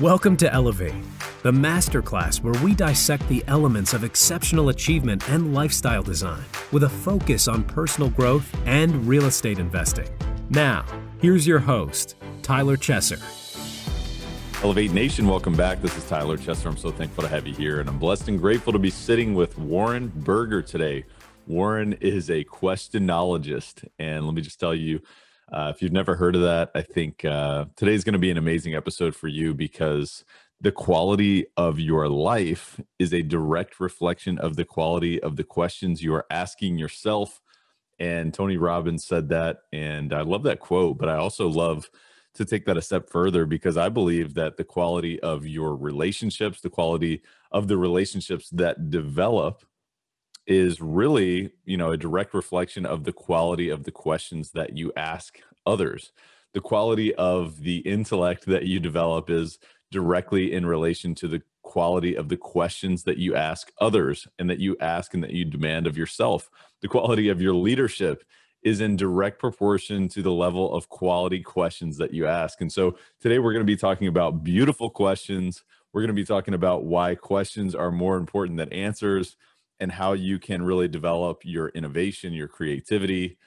Welcome to Elevate, the masterclass where we dissect the elements of exceptional achievement and lifestyle design with a focus on personal growth and real estate investing. Now, here's your host, Tyler Chesser. Elevate Nation, welcome back. This is Tyler Chesser. I'm so thankful to have you here, and I'm blessed and grateful to be sitting with Warren Berger today. Warren is a questionologist, and let me just tell you, uh, if you've never heard of that, I think uh, today's going to be an amazing episode for you because the quality of your life is a direct reflection of the quality of the questions you are asking yourself. And Tony Robbins said that. And I love that quote, but I also love to take that a step further because I believe that the quality of your relationships, the quality of the relationships that develop is really, you know, a direct reflection of the quality of the questions that you ask others. The quality of the intellect that you develop is directly in relation to the quality of the questions that you ask others and that you ask and that you demand of yourself. The quality of your leadership is in direct proportion to the level of quality questions that you ask. And so today we're going to be talking about beautiful questions. We're going to be talking about why questions are more important than answers and how you can really develop your innovation, your creativity,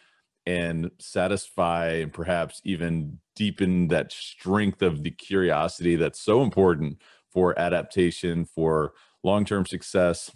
and satisfy and perhaps even deepen that strength of the curiosity that's so important for adaptation, for long term success,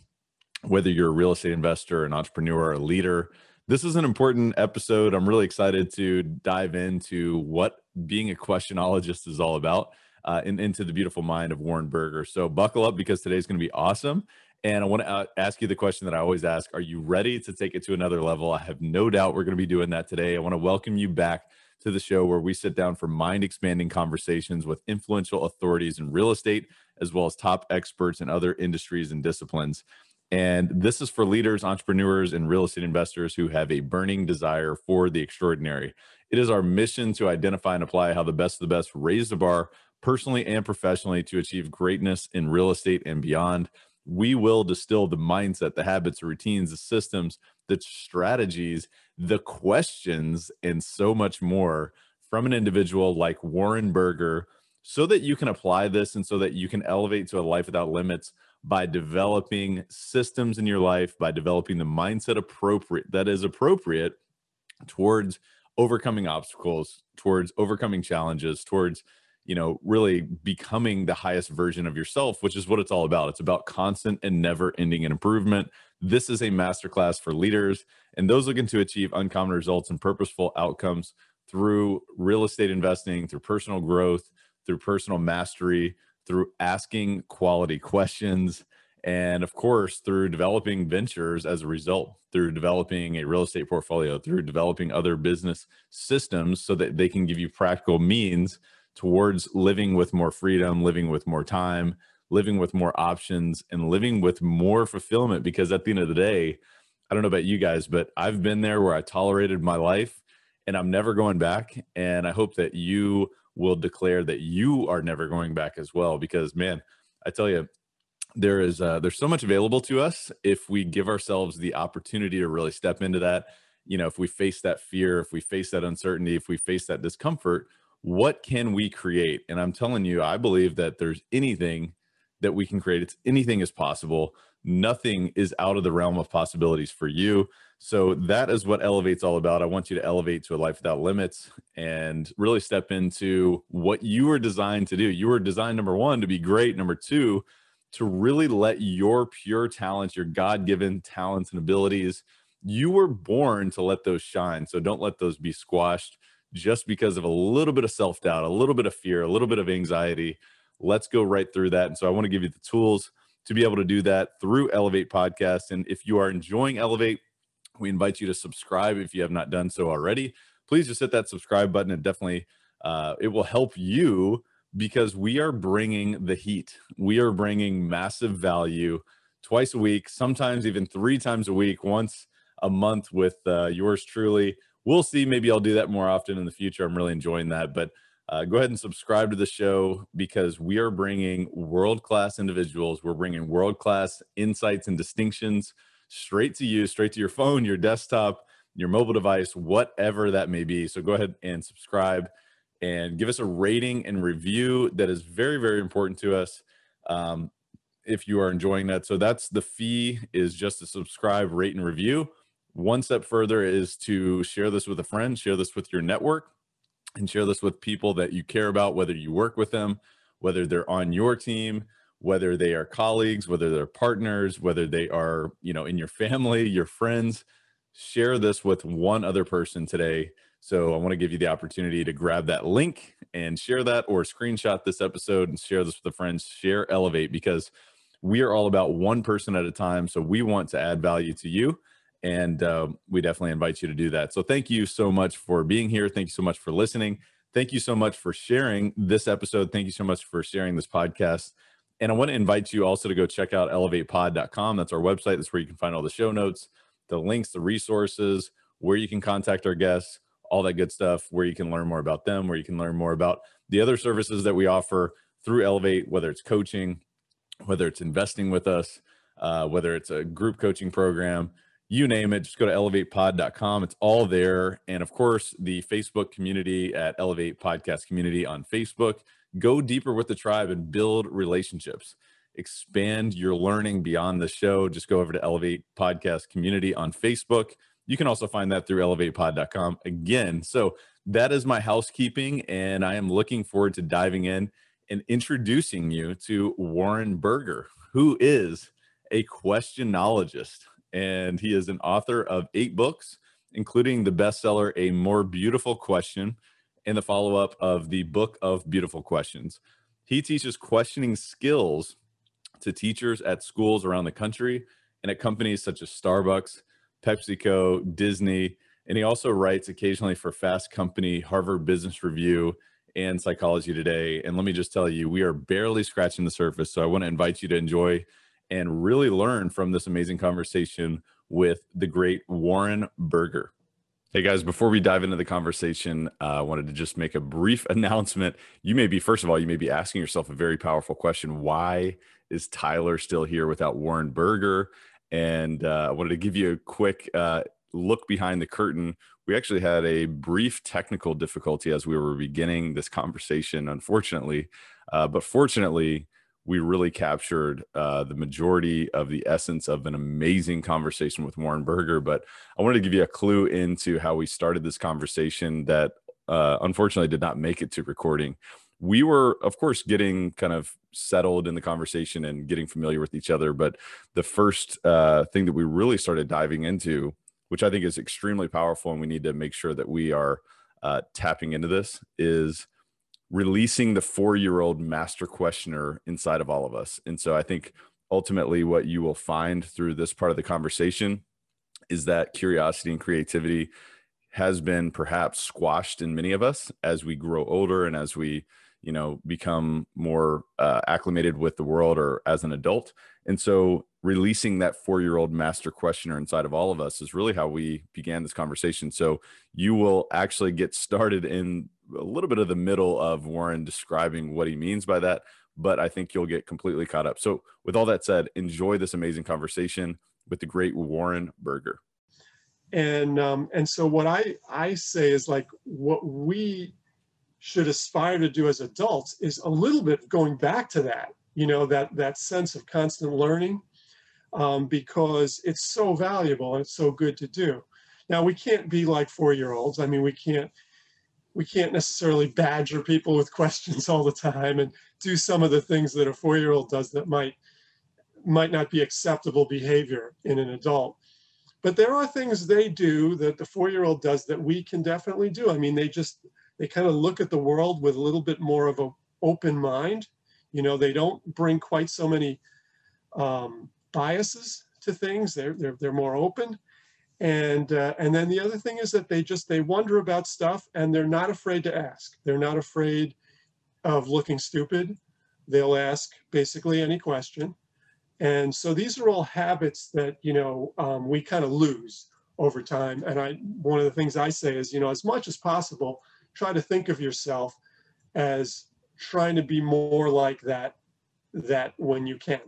whether you're a real estate investor, an entrepreneur, a leader. This is an important episode. I'm really excited to dive into what being a questionologist is all about uh, and into the beautiful mind of Warren Berger. So, buckle up because today's going to be awesome. And I want to uh, ask you the question that I always ask Are you ready to take it to another level? I have no doubt we're going to be doing that today. I want to welcome you back to the show where we sit down for mind expanding conversations with influential authorities in real estate, as well as top experts in other industries and disciplines. And this is for leaders, entrepreneurs, and real estate investors who have a burning desire for the extraordinary. It is our mission to identify and apply how the best of the best raise the bar personally and professionally to achieve greatness in real estate and beyond we will distill the mindset, the habits, the routines, the systems, the strategies, the questions, and so much more from an individual like Warren Berger so that you can apply this and so that you can elevate to a life without limits by developing systems in your life, by developing the mindset appropriate that is appropriate towards overcoming obstacles, towards overcoming challenges, towards you know, really becoming the highest version of yourself, which is what it's all about. It's about constant and never ending improvement. This is a masterclass for leaders and those looking to achieve uncommon results and purposeful outcomes through real estate investing, through personal growth, through personal mastery, through asking quality questions, and of course, through developing ventures as a result, through developing a real estate portfolio, through developing other business systems so that they can give you practical means towards living with more freedom, living with more time, living with more options, and living with more fulfillment. Because at the end of the day, I don't know about you guys, but I've been there where I tolerated my life and I'm never going back. And I hope that you will declare that you are never going back as well. Because, man, I tell you, there is uh, there's so much available to us if we give ourselves the opportunity to really step into that you know if we face that fear if we face that uncertainty if we face that discomfort what can we create? And I'm telling you, I believe that there's anything that we can create. It's anything is possible. Nothing is out of the realm of possibilities for you. So that is what Elevate's all about. I want you to elevate to a life without limits and really step into what you were designed to do. You were designed, number one, to be great. Number two, to really let your pure talents, your God given talents and abilities, you were born to let those shine. So don't let those be squashed just because of a little bit of self doubt, a little bit of fear, a little bit of anxiety. Let's go right through that. And so I want to give you the tools to be able to do that through Elevate Podcast. And if you are enjoying Elevate, we invite you to subscribe if you have not done so already. Please just hit that subscribe button. and definitely uh, it will help you because we are bringing the heat. We are bringing massive value twice a week, sometimes even three times a week, once a month with uh, yours truly we'll see. Maybe I'll do that more often in the future. I'm really enjoying that. But uh, go ahead and subscribe to the show because we are bringing world class individuals. We're bringing world class insights and distinctions straight to you, straight to your phone, your desktop, your mobile device, whatever that may be. So go ahead and subscribe. and give us a rating and review. That is very, very important to us. Um, if you are enjoying that. So that's the fee is just to subscribe, rate, and review. One step further is to share this with a friend, share this with your network, and share this with people that you care about, whether you work with them, whether they're on your team, whether they are colleagues, whether they're partners, whether they are, you know, in your family, your friends. Share this with one other person today. So I want to give you the opportunity to grab that link and share that or screenshot this episode and share this with a friend. Share Elevate because we are all about one person at a time. So we want to add value to you and uh, we definitely invite you to do that. So thank you so much for being here. Thank you so much for listening. Thank you so much for sharing this episode. Thank you so much for sharing this podcast. And I want to invite you also to go check out elevatepod.com. That's our website. That's where you can find all the show notes, the links, the resources, where you can contact our guests, all that good stuff, where you can learn more about them, where you can learn more about the other services that we offer through Elevate, whether it's coaching, whether it's investing with us, uh, whether it's a group coaching program, you name it, just go to elevatepod.com. It's all there. And of course, the Facebook community at Elevate Podcast Community on Facebook. Go deeper with the tribe and build relationships. Expand your learning beyond the show. Just go over to Elevate Podcast Community on Facebook. You can also find that through elevatepod.com again. So that is my housekeeping, and I am looking forward to diving in and introducing you to Warren Berger, who is a questionologist and he is an author of eight books, including the bestseller A More Beautiful Question and the follow up of the Book of Beautiful Questions. He teaches questioning skills to teachers at schools around the country and at companies such as Starbucks, PepsiCo, Disney, and he also writes occasionally for Fast Company, Harvard Business Review, and Psychology Today. And let me just tell you, we are barely scratching the surface. So I want to invite you to enjoy and really learn from this amazing conversation with the great Warren Berger. Hey guys, before we dive into the conversation, uh, I wanted to just make a brief announcement. You may be, first of all, you may be asking yourself a very powerful question Why is Tyler still here without Warren Berger? And uh, I wanted to give you a quick uh, look behind the curtain. We actually had a brief technical difficulty as we were beginning this conversation, unfortunately. Uh, but fortunately, we really captured uh, the majority of the essence of an amazing conversation with Warren Berger. But I wanted to give you a clue into how we started this conversation that uh, unfortunately did not make it to recording. We were, of course, getting kind of settled in the conversation and getting familiar with each other. But the first uh, thing that we really started diving into, which I think is extremely powerful, and we need to make sure that we are uh, tapping into this, is releasing the four year old master questioner inside of all of us. And so I think ultimately what you will find through this part of the conversation is that curiosity and creativity has been perhaps squashed in many of us as we grow older and as we you know become more uh, acclimated with the world or as an adult and so releasing that four year old master questioner inside of all of us is really how we began this conversation so you will actually get started in a little bit of the middle of Warren describing what he means by that, but I think you'll get completely caught up. So, with all that said, enjoy this amazing conversation with the great Warren Berger. And um, and so what I I say is like what we should aspire to do as adults is a little bit going back to that, you know, that that sense of constant learning, um, because it's so valuable and it's so good to do. Now we can't be like four year olds. I mean, we can't we can't necessarily badger people with questions all the time and do some of the things that a four-year-old does that might might not be acceptable behavior in an adult. But there are things they do that the four-year-old does that we can definitely do. I mean they just they kind of look at the world with a little bit more of an open mind. You know they don't bring quite so many um, biases to things. They're, they're they're more open and uh, and then the other thing is that they just they wonder about stuff and they're not afraid to ask. They're not afraid of looking stupid. They'll ask basically any question. And so these are all habits that you know um, we kind of lose over time. And i one of the things i say is you know as much as possible try to think of yourself as trying to be more like that that when you can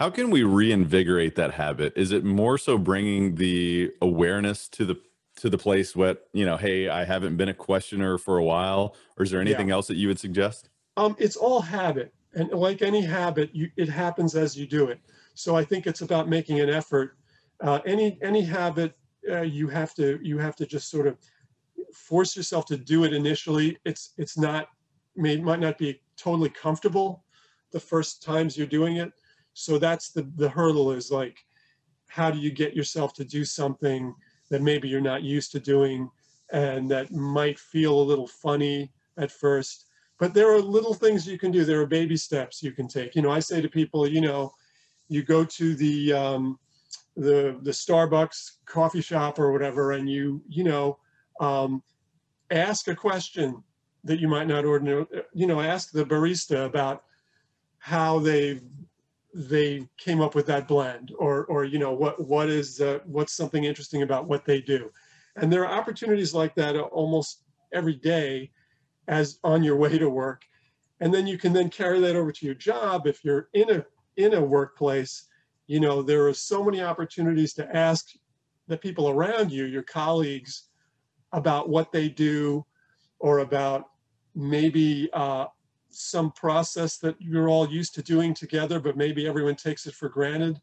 how can we reinvigorate that habit? Is it more so bringing the awareness to the to the place where you know hey i haven't been a questioner for a while or is there anything yeah. else that you would suggest um, it's all habit and like any habit you, it happens as you do it so i think it's about making an effort uh, any any habit uh, you have to you have to just sort of force yourself to do it initially it's it's not may might not be totally comfortable the first times you're doing it so that's the the hurdle is like how do you get yourself to do something that maybe you're not used to doing and that might feel a little funny at first. But there are little things you can do. There are baby steps you can take. You know, I say to people, you know, you go to the um, the the Starbucks coffee shop or whatever, and you you know um, ask a question that you might not ordinarily, you know, ask the barista about how they they came up with that blend or or you know what what is uh, what's something interesting about what they do? And there are opportunities like that almost every day as on your way to work. And then you can then carry that over to your job. If you're in a in a workplace you know there are so many opportunities to ask the people around you your colleagues about what they do or about maybe uh, some process that you're all used to doing together, but maybe everyone takes it for granted.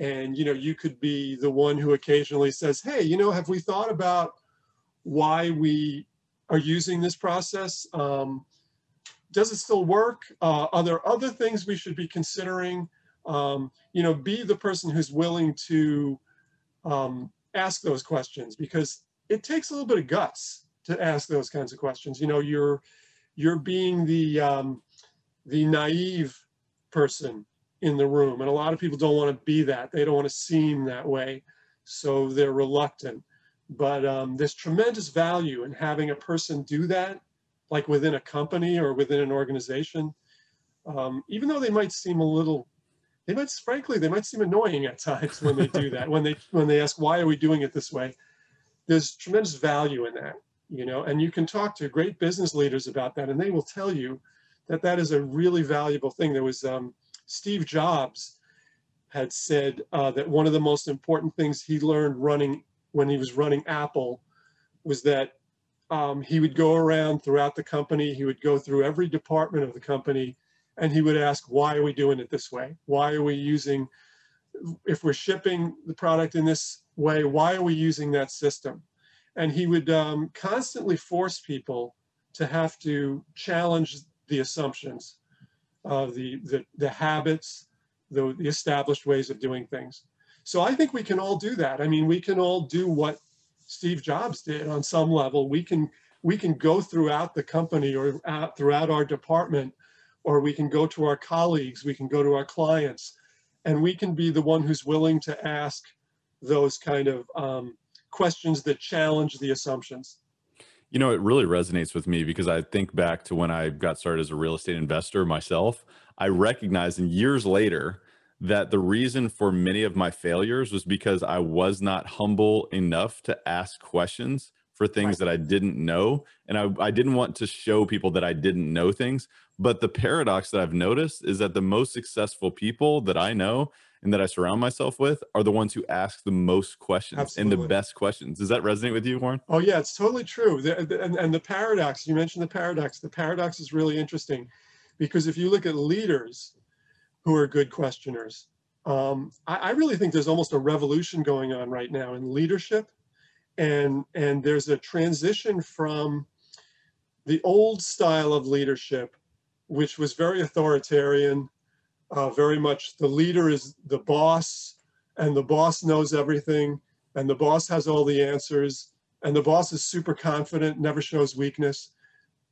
And you know, you could be the one who occasionally says, "Hey, you know, have we thought about why we are using this process? Um, does it still work? Uh, are there other things we should be considering?" Um, you know, be the person who's willing to um, ask those questions because it takes a little bit of guts to ask those kinds of questions. You know, you're you're being the um, the naive person in the room. And a lot of people don't want to be that. They don't want to seem that way. So they're reluctant. But um, there's tremendous value in having a person do that like within a company or within an organization. Um, even though they might seem a little they might frankly they might seem annoying at times when they do that when they when they ask why are we doing it this way? There's tremendous value in that you know, and you can talk to great business leaders about that, and they will tell you that that is a really valuable thing. There was um, Steve Jobs had said uh, that one of the most important things he learned running when he was running Apple was that um, he would go around throughout the company. He would go through every department of the company, and he would ask, "Why are we doing it this way? Why are we using? If we're shipping the product in this way, why are we using that system?" And he would um, constantly force people to have to challenge the assumptions, uh, the, the, the habits, the, the established ways of doing things. So I think we can all do that. I mean, we can all do what Steve Jobs did on some level. We can we can go throughout the company or out, throughout our department, or we can go to our colleagues, we can go to our clients, and we can be the one who's willing to ask those kind of um, questions that challenge the assumptions. You know, it really resonates with me because I think back to when I got started as a real estate investor myself. I recognized in years later that the reason for many of my failures was because I was not humble enough to ask questions for things right. that I didn't know. And I, I didn't want to show people that I didn't know things. But the paradox that I've noticed is that the most successful people that I know and that I surround myself with are the ones who ask the most questions Absolutely. and the best questions. Does that resonate with you, Warren? Oh yeah, it's totally true. The, the, and, and the paradox, you mentioned the paradox. The paradox is really interesting because if you look at leaders who are good questioners, um, I, I really think there's almost a revolution going on right now in leadership. And, and there's a transition from the old style of leadership, which was very authoritarian, uh, very much. The leader is the boss and the boss knows everything and the boss has all the answers and the boss is super confident never shows weakness.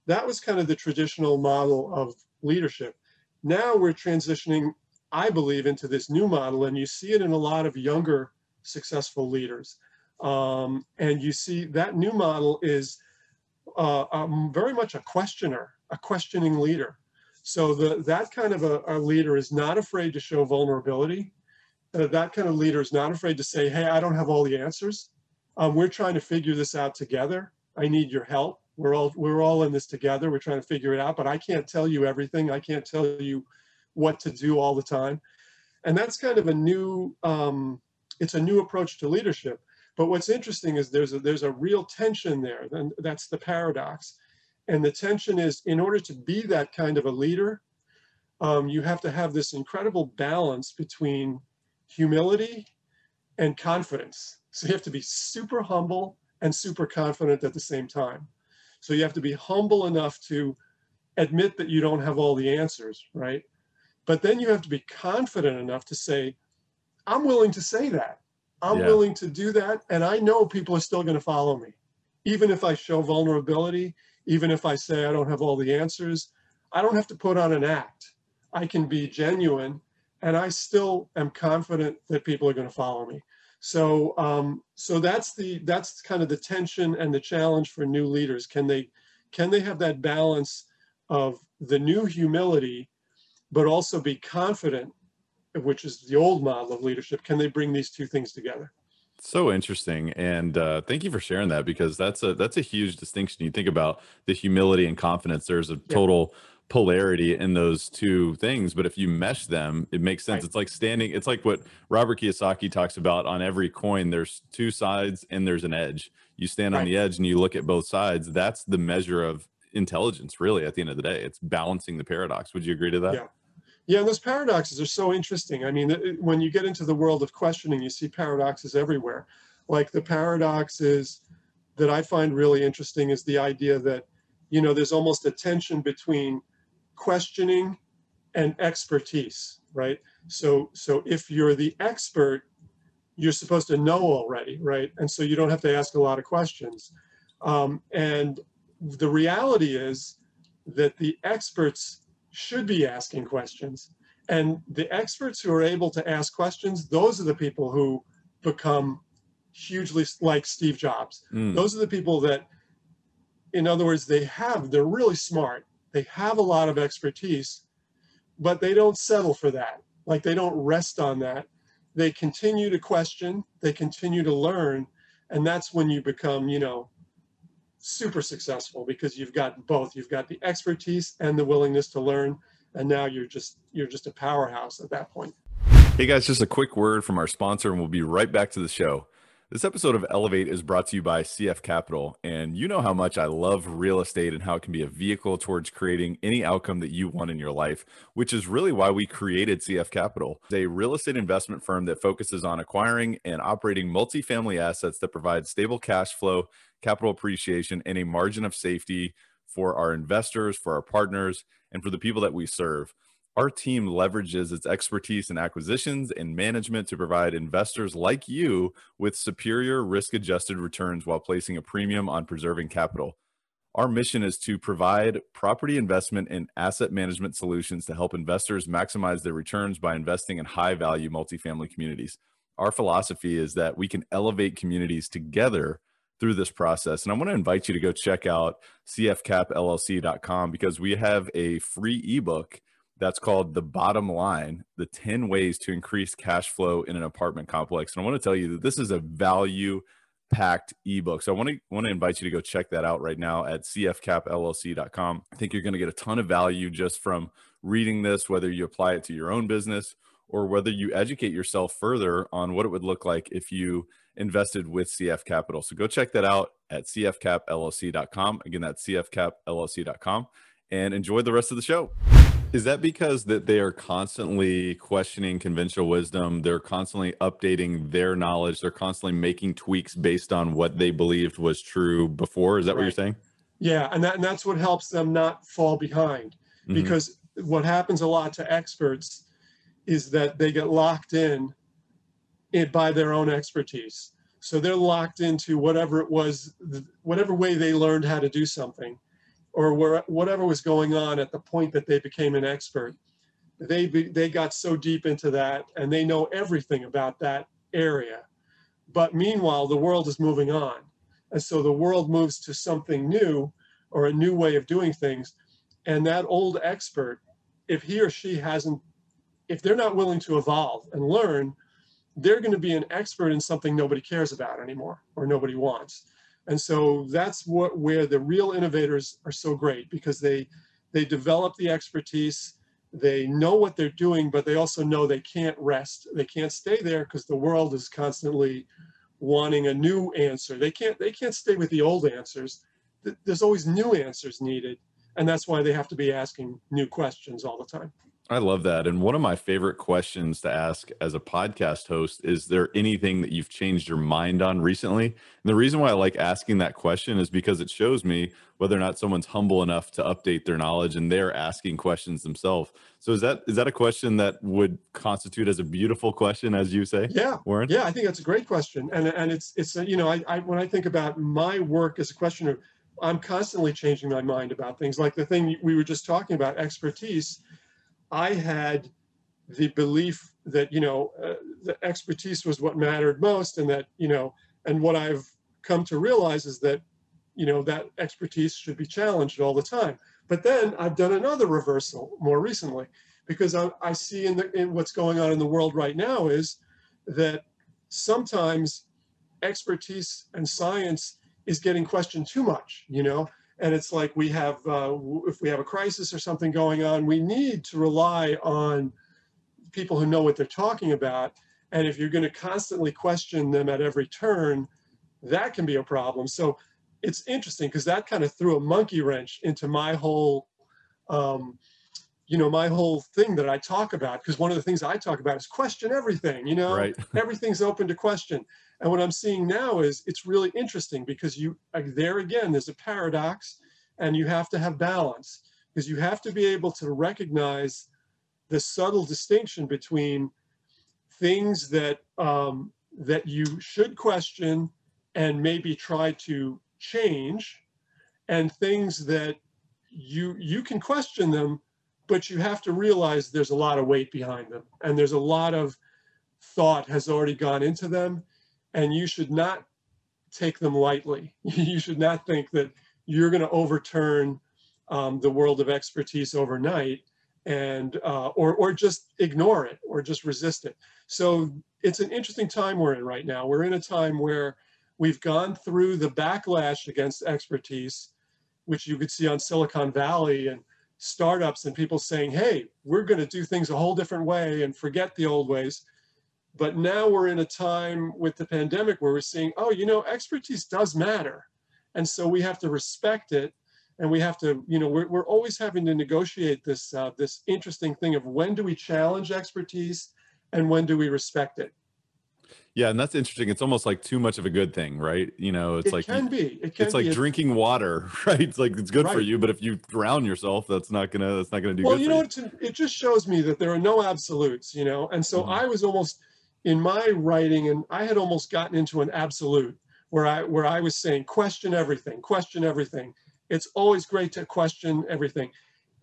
That was kind of the traditional model of leadership. Now we're transitioning i believe into this new model and you see it in a lot of younger successful leaders. Um, and you see that new model is uh, um, very much a questioner a questioning leader so the, that kind of a, a leader is not afraid to show vulnerability. Uh, that kind of leader is not afraid to say, hey, I don't have all the answers. Um, we're trying to figure this out together. I need your help. We're all, we're all in this together. We're trying to figure it out, but I can't tell you everything. I can't tell you what to do all the time. And that's kind of a new, um, it's a new approach to leadership. But what's interesting is there's a, there's a real tension there. And that's the paradox. And the tension is in order to be that kind of a leader, um, you have to have this incredible balance between humility and confidence. So you have to be super humble and super confident at the same time. So you have to be humble enough to admit that you don't have all the answers, right? But then you have to be confident enough to say, I'm willing to say that. I'm yeah. willing to do that. And I know people are still going to follow me. Even if I show vulnerability, even if I say I don't have all the answers, I don't have to put on an act. I can be genuine and I still am confident that people are going to follow me. So, um, so that's the that's kind of the tension and the challenge for new leaders. Can they can they have that balance of the new humility, but also be confident, which is the old model of leadership? Can they bring these two things together? So interesting, and uh, thank you for sharing that because that's a that's a huge distinction. You think about the humility and confidence. There's a total yeah polarity in those two things but if you mesh them it makes sense right. it's like standing it's like what robert kiyosaki talks about on every coin there's two sides and there's an edge you stand right. on the edge and you look at both sides that's the measure of intelligence really at the end of the day it's balancing the paradox would you agree to that yeah yeah and those paradoxes are so interesting i mean when you get into the world of questioning you see paradoxes everywhere like the paradoxes that i find really interesting is the idea that you know there's almost a tension between questioning and expertise, right? So, so if you're the expert, you're supposed to know already, right? And so you don't have to ask a lot of questions. Um, and the reality is that the experts should be asking questions. And the experts who are able to ask questions, those are the people who become hugely like Steve Jobs. Mm. Those are the people that, in other words, they have, they're really smart they have a lot of expertise, but they don't settle for that. Like they don't rest on that. They continue to question, they continue to learn, and that's when you become, you know, super successful because you've got both. You've got the expertise and the willingness to learn, and now you're just you're just a powerhouse at that point. Hey guys, just a quick word from our sponsor, and we'll be right back to the show. This episode of Elevate is brought to you by CF Capital. And you know how much I love real estate and how it can be a vehicle towards creating any outcome that you want in your life, which is really why we created CF Capital. It's a real estate investment firm that focuses on acquiring and operating multifamily assets that provide stable cash flow, capital appreciation, and a margin of safety for our investors, for our partners, and for the people that we serve. Our team leverages its expertise in acquisitions and management to provide investors like you with superior risk adjusted returns while placing a premium on preserving capital. Our mission is to provide property investment and asset management solutions to help investors maximize their returns by investing in high value multifamily communities. Our philosophy is that we can elevate communities together through this process. And I want to invite you to go check out cfcapllc.com because we have a free ebook that's called The Bottom Line The 10 Ways to Increase Cash Flow in an Apartment Complex. And I want to tell you that this is a value packed ebook. So I want to want to invite you to go check that out right now at cfcapllc.com. I think you're going to get a ton of value just from reading this whether you apply it to your own business or whether you educate yourself further on what it would look like if you invested with CF Capital. So go check that out at cfcapllc.com. Again, that's cfcapllc.com and enjoy the rest of the show. Is that because that they are constantly questioning conventional wisdom? They're constantly updating their knowledge. They're constantly making tweaks based on what they believed was true before. Is that right. what you're saying? Yeah, and that and that's what helps them not fall behind. Mm-hmm. Because what happens a lot to experts is that they get locked in it by their own expertise. So they're locked into whatever it was, whatever way they learned how to do something or where, whatever was going on at the point that they became an expert. They, they got so deep into that and they know everything about that area. But meanwhile, the world is moving on. And so the world moves to something new or a new way of doing things. And that old expert, if he or she hasn't, if they're not willing to evolve and learn, they're going to be an expert in something nobody cares about anymore or nobody wants. And so that's what where the real innovators are so great because they they develop the expertise, they know what they're doing, but they also know they can't rest. They can't stay there because the world is constantly wanting a new answer. They can't they can't stay with the old answers. There's always new answers needed, and that's why they have to be asking new questions all the time. I love that. And one of my favorite questions to ask as a podcast host is there anything that you've changed your mind on recently? And the reason why I like asking that question is because it shows me whether or not someone's humble enough to update their knowledge and they're asking questions themselves. So is that is that a question that would constitute as a beautiful question as you say? Yeah. Warren? Yeah, I think that's a great question. And and it's it's you know, I, I when I think about my work as a questioner, I'm constantly changing my mind about things like the thing we were just talking about expertise I had the belief that you know uh, the expertise was what mattered most, and that you know, and what I've come to realize is that you know that expertise should be challenged all the time. But then I've done another reversal more recently because I, I see in the in what's going on in the world right now is that sometimes expertise and science is getting questioned too much. You know, and it's like we have uh, if we have a crisis or something going on we need to rely on people who know what they're talking about. And if you're going to constantly question them at every turn that can be a problem. So it's interesting because that kind of threw a monkey wrench into my whole um, you know my whole thing that i talk about because one of the things i talk about is question everything you know right. everything's open to question and what I'm seeing now is it's really interesting because you like there again, there's a paradox and you have to have balance because you have to be able to recognize the subtle distinction between things that um, that you should question and maybe try to change and things that you you can question them but you have to realize there's a lot of weight behind them and there's a lot of thought has already gone into them and you should not take them lightly. you should not think that you're going to overturn um, the world of expertise overnight and uh, or or just ignore it or just resist it. So it's an interesting time we're in right now. We're in a time where we've gone through the backlash against expertise, which you could see on Silicon Valley and startups and people saying, "Hey, we're going to do things a whole different way and forget the old ways." But now we're in a time with the pandemic where we're seeing, oh, you know, expertise does matter. And so we have to respect it. And we have to, you know, we're, we're always having to negotiate this, uh, this interesting thing of when do we challenge expertise and when do we respect it? Yeah, and that's interesting. It's almost like too much of a good thing, right? You know, it's it like can be. It can it's like be. drinking water, right? It's like it's good right. for you, but if you drown yourself, that's not gonna that's not gonna do well, you know, you. it just shows me that there are no absolutes, you know, and so mm-hmm. I was almost in my writing, and I had almost gotten into an absolute where I where I was saying question everything, question everything. It's always great to question everything,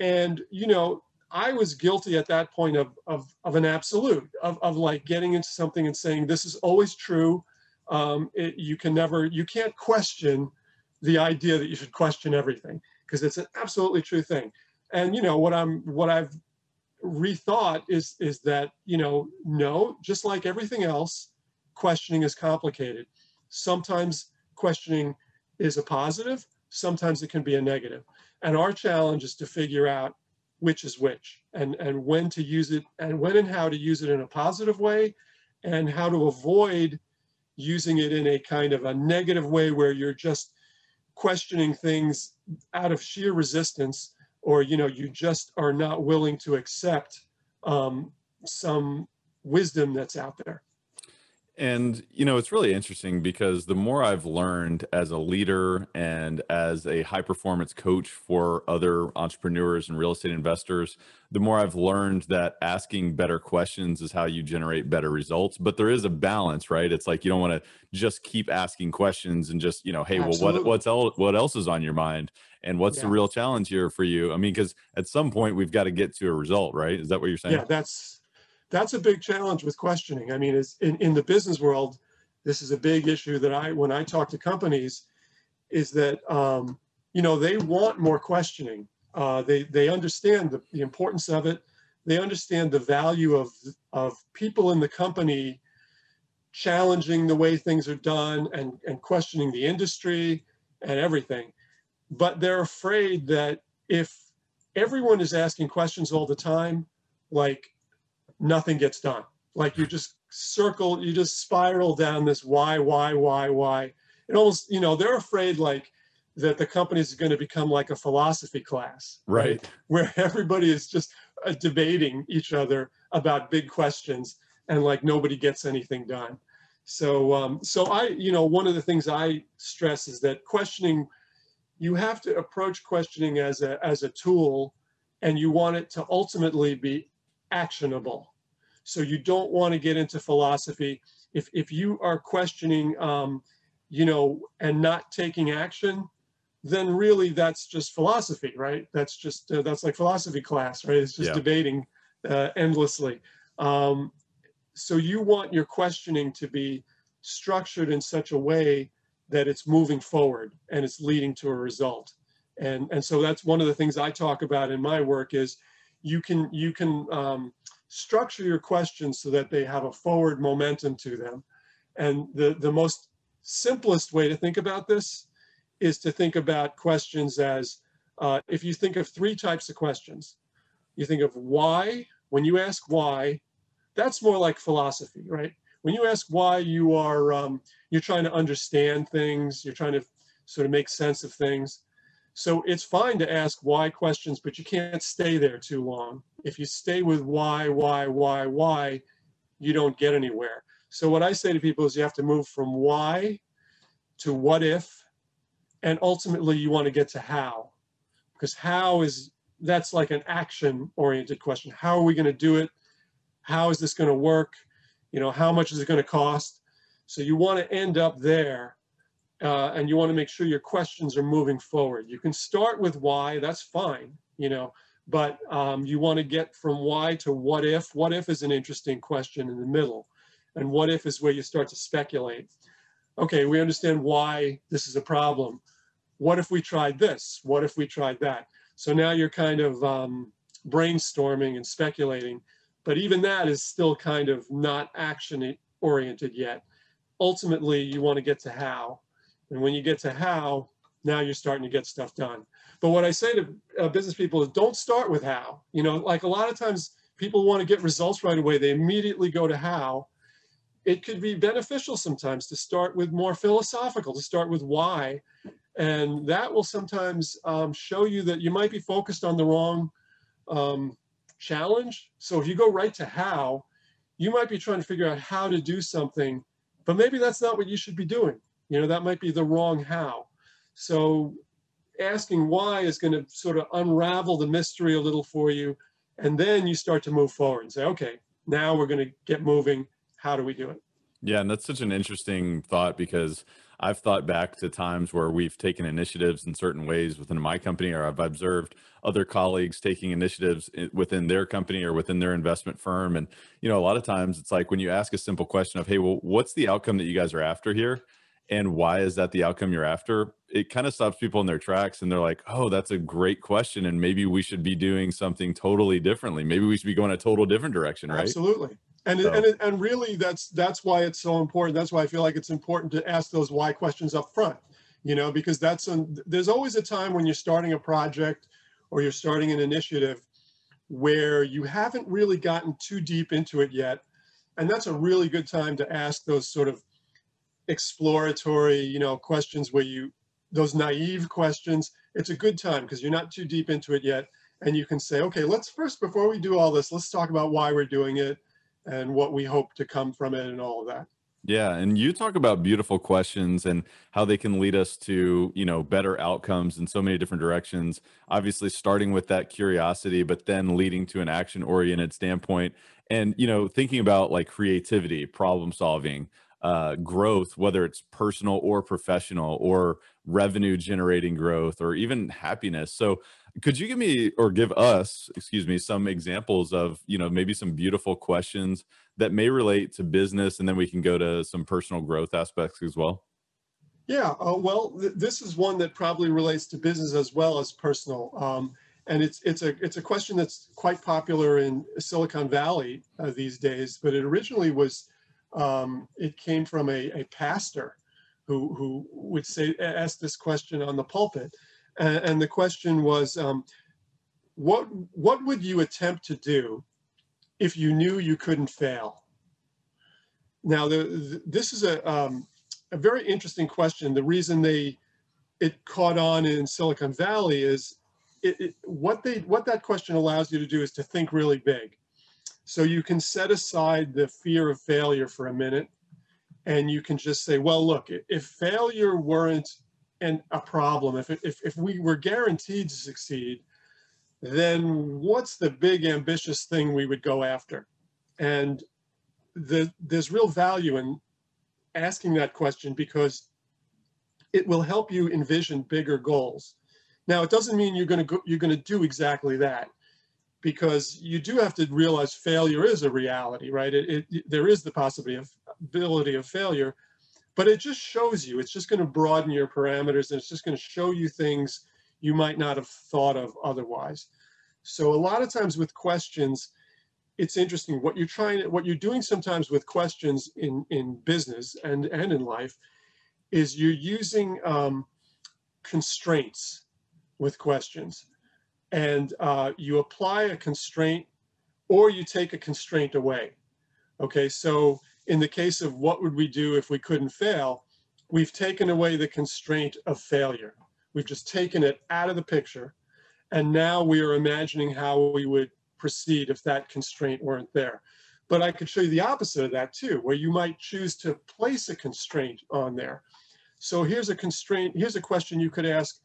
and you know I was guilty at that point of of, of an absolute of of like getting into something and saying this is always true. Um, it, you can never you can't question the idea that you should question everything because it's an absolutely true thing. And you know what I'm what I've rethought is is that you know no just like everything else questioning is complicated sometimes questioning is a positive sometimes it can be a negative. negative and our challenge is to figure out which is which and and when to use it and when and how to use it in a positive way and how to avoid using it in a kind of a negative way where you're just questioning things out of sheer resistance or you know you just are not willing to accept um, some wisdom that's out there and you know it's really interesting because the more i've learned as a leader and as a high performance coach for other entrepreneurs and real estate investors the more i've learned that asking better questions is how you generate better results. But there is a balance right? It's like you don't want to just keep asking questions and just you know hey Absolutely. well what what's else what else is on your mind? And what's yeah. the real challenge here for you? I mean because at some point we've got to get to a result right? Is that what you're saying? Yeah that's that's a big challenge with questioning. I mean is in, in the business world this is a big issue that i when i talk to companies is that um, you know they want more questioning. Uh, they they understand the, the importance of it. They understand the value of of people in the company challenging the way things are done and and questioning the industry and everything. But they're afraid that if everyone is asking questions all the time, like nothing gets done. like you just circle, you just spiral down this why, why, why, why. It almost, you know, they're afraid like that the company is going to become like a philosophy class, right? Where everybody is just uh, debating each other about big questions and like nobody gets anything done. So, um, so I, you know, one of the things I stress is that questioning, you have to approach questioning as a as a tool, and you want it to ultimately be actionable. So you don't want to get into philosophy. If if you are questioning, um, you know, and not taking action, then really that's just philosophy, right? That's just uh, that's like philosophy class, right? It's just yeah. debating uh, endlessly. Um, so you want your questioning to be structured in such a way that it's moving forward and it's leading to a result. And and so that's one of the things I talk about in my work is you can you can um, structure your questions so that they have a forward momentum to them. And the, the most simplest way to think about this is to think about questions as uh, if you think of three types of questions, you think of why, when you ask why, that's more like philosophy, right? When you ask why you are, um, you're trying to understand things, you're trying to sort of make sense of things. So it's fine to ask why questions, but you can't stay there too long. If you stay with why, why, why, why, you don't get anywhere. So what I say to people is you have to move from why to what if, and ultimately you want to get to how, because how is, that's like an action oriented question. How are we going to do it? How is this going to work? You know, how much is it going to cost? So you want to end up there uh, and you want to make sure your questions are moving forward. You can start with why, that's fine, you know, but um, you want to get from why to what if. What if is an interesting question in the middle, and what if is where you start to speculate. Okay, we understand why this is a problem. What if we tried this? What if we tried that? So now you're kind of um, brainstorming and speculating, but even that is still kind of not action oriented yet. Ultimately, you want to get to how and when you get to how, now you're starting to get stuff done. But what I say to uh, business people is don't start with how. You know, like a lot of times people want to get results right away. They immediately go to how. It could be beneficial sometimes to start with more philosophical, to start with why. And that will sometimes um, show you that you might be focused on the wrong um, challenge. So if you go right to how, you might be trying to figure out how to do something, but maybe that's not what you should be doing. You know, that might be the wrong how. So asking why is going to sort of unravel the mystery a little for you. And then you start to move forward and say, okay, now we're going to get moving. How do we do it? Yeah, and that's such an interesting thought because I've thought back to times where we've taken initiatives in certain ways within my company, or I've observed other colleagues taking initiatives within their company or within their investment firm. And, you know, a lot of times it's like when you ask a simple question of, hey, well, what's the outcome that you guys are after here? And why is that the outcome you're after it kind of stops people in their tracks and they're like oh that's a great question and maybe we should be doing something totally differently. Maybe we should be going a total different direction right? Absolutely. And so. and and really that's that's why it's so important. That's why i feel like it's important to ask those why questions up front you know because that's an, there's always a time when you're starting a project or you're starting an initiative where you haven't really gotten too deep into it yet and that's a really good time to ask those sort of exploratory, you know, questions where you, those naive questions, it's a good time because you're not too deep into it yet. And you can say, okay, let's first, before we do all this, let's talk about why we're doing it and what we hope to come from it and all of that. Yeah, and you talk about beautiful questions and how they can lead us to, you know, better outcomes in so many different directions. Obviously starting with that curiosity, but then leading to an action-oriented standpoint and, you know, thinking about like creativity, problem solving, uh, growth, whether it's personal or professional or revenue generating growth or even happiness. So could you give me or give us, excuse me, some examples of, you know, maybe some beautiful questions that may relate to business and then we can go to some personal growth aspects as well? Yeah, uh, well, th this is one that probably relates to business as well as personal. Um, and it's it's a it's a question that's quite popular in Silicon Valley uh, these days, but it originally was um, it came from a, a pastor who, who would say, ask this question on the pulpit. And, and the question was, um, what, what would you attempt to do if you knew you couldn't fail? now, the, the, this is a, um, a very interesting question. The reason they it caught on in Silicon Valley is it, it, what they what that question allows you to do is to think really big. So you can set aside the fear of failure for a minute, and you can just say, well, look, if failure weren't an, a problem, if, if if we were guaranteed to succeed, then what's the big ambitious thing we would go after? And the, there's real value in asking that question because it will help you envision bigger goals. Now, it doesn't mean you're going to you're going to do exactly that because you do have to realize failure is a reality, right? It, it, there is the possibility of ability of failure, but it just shows you, it's just going to broaden your parameters and it's just going to show you things you might not have thought of otherwise. So a lot of times with questions, it's interesting what you're trying what you're doing sometimes with questions in in business and and in life is you're using um, constraints with questions and uh, you apply a constraint or you take a constraint away okay so in the case of what would we do if we couldn't fail we've taken away the constraint of failure we've just taken it out of the picture and now we are imagining how we would proceed if that constraint weren't there. But I could show you the opposite of that too, where you might choose to place a constraint on there. So here's a constraint, here's a question you could ask.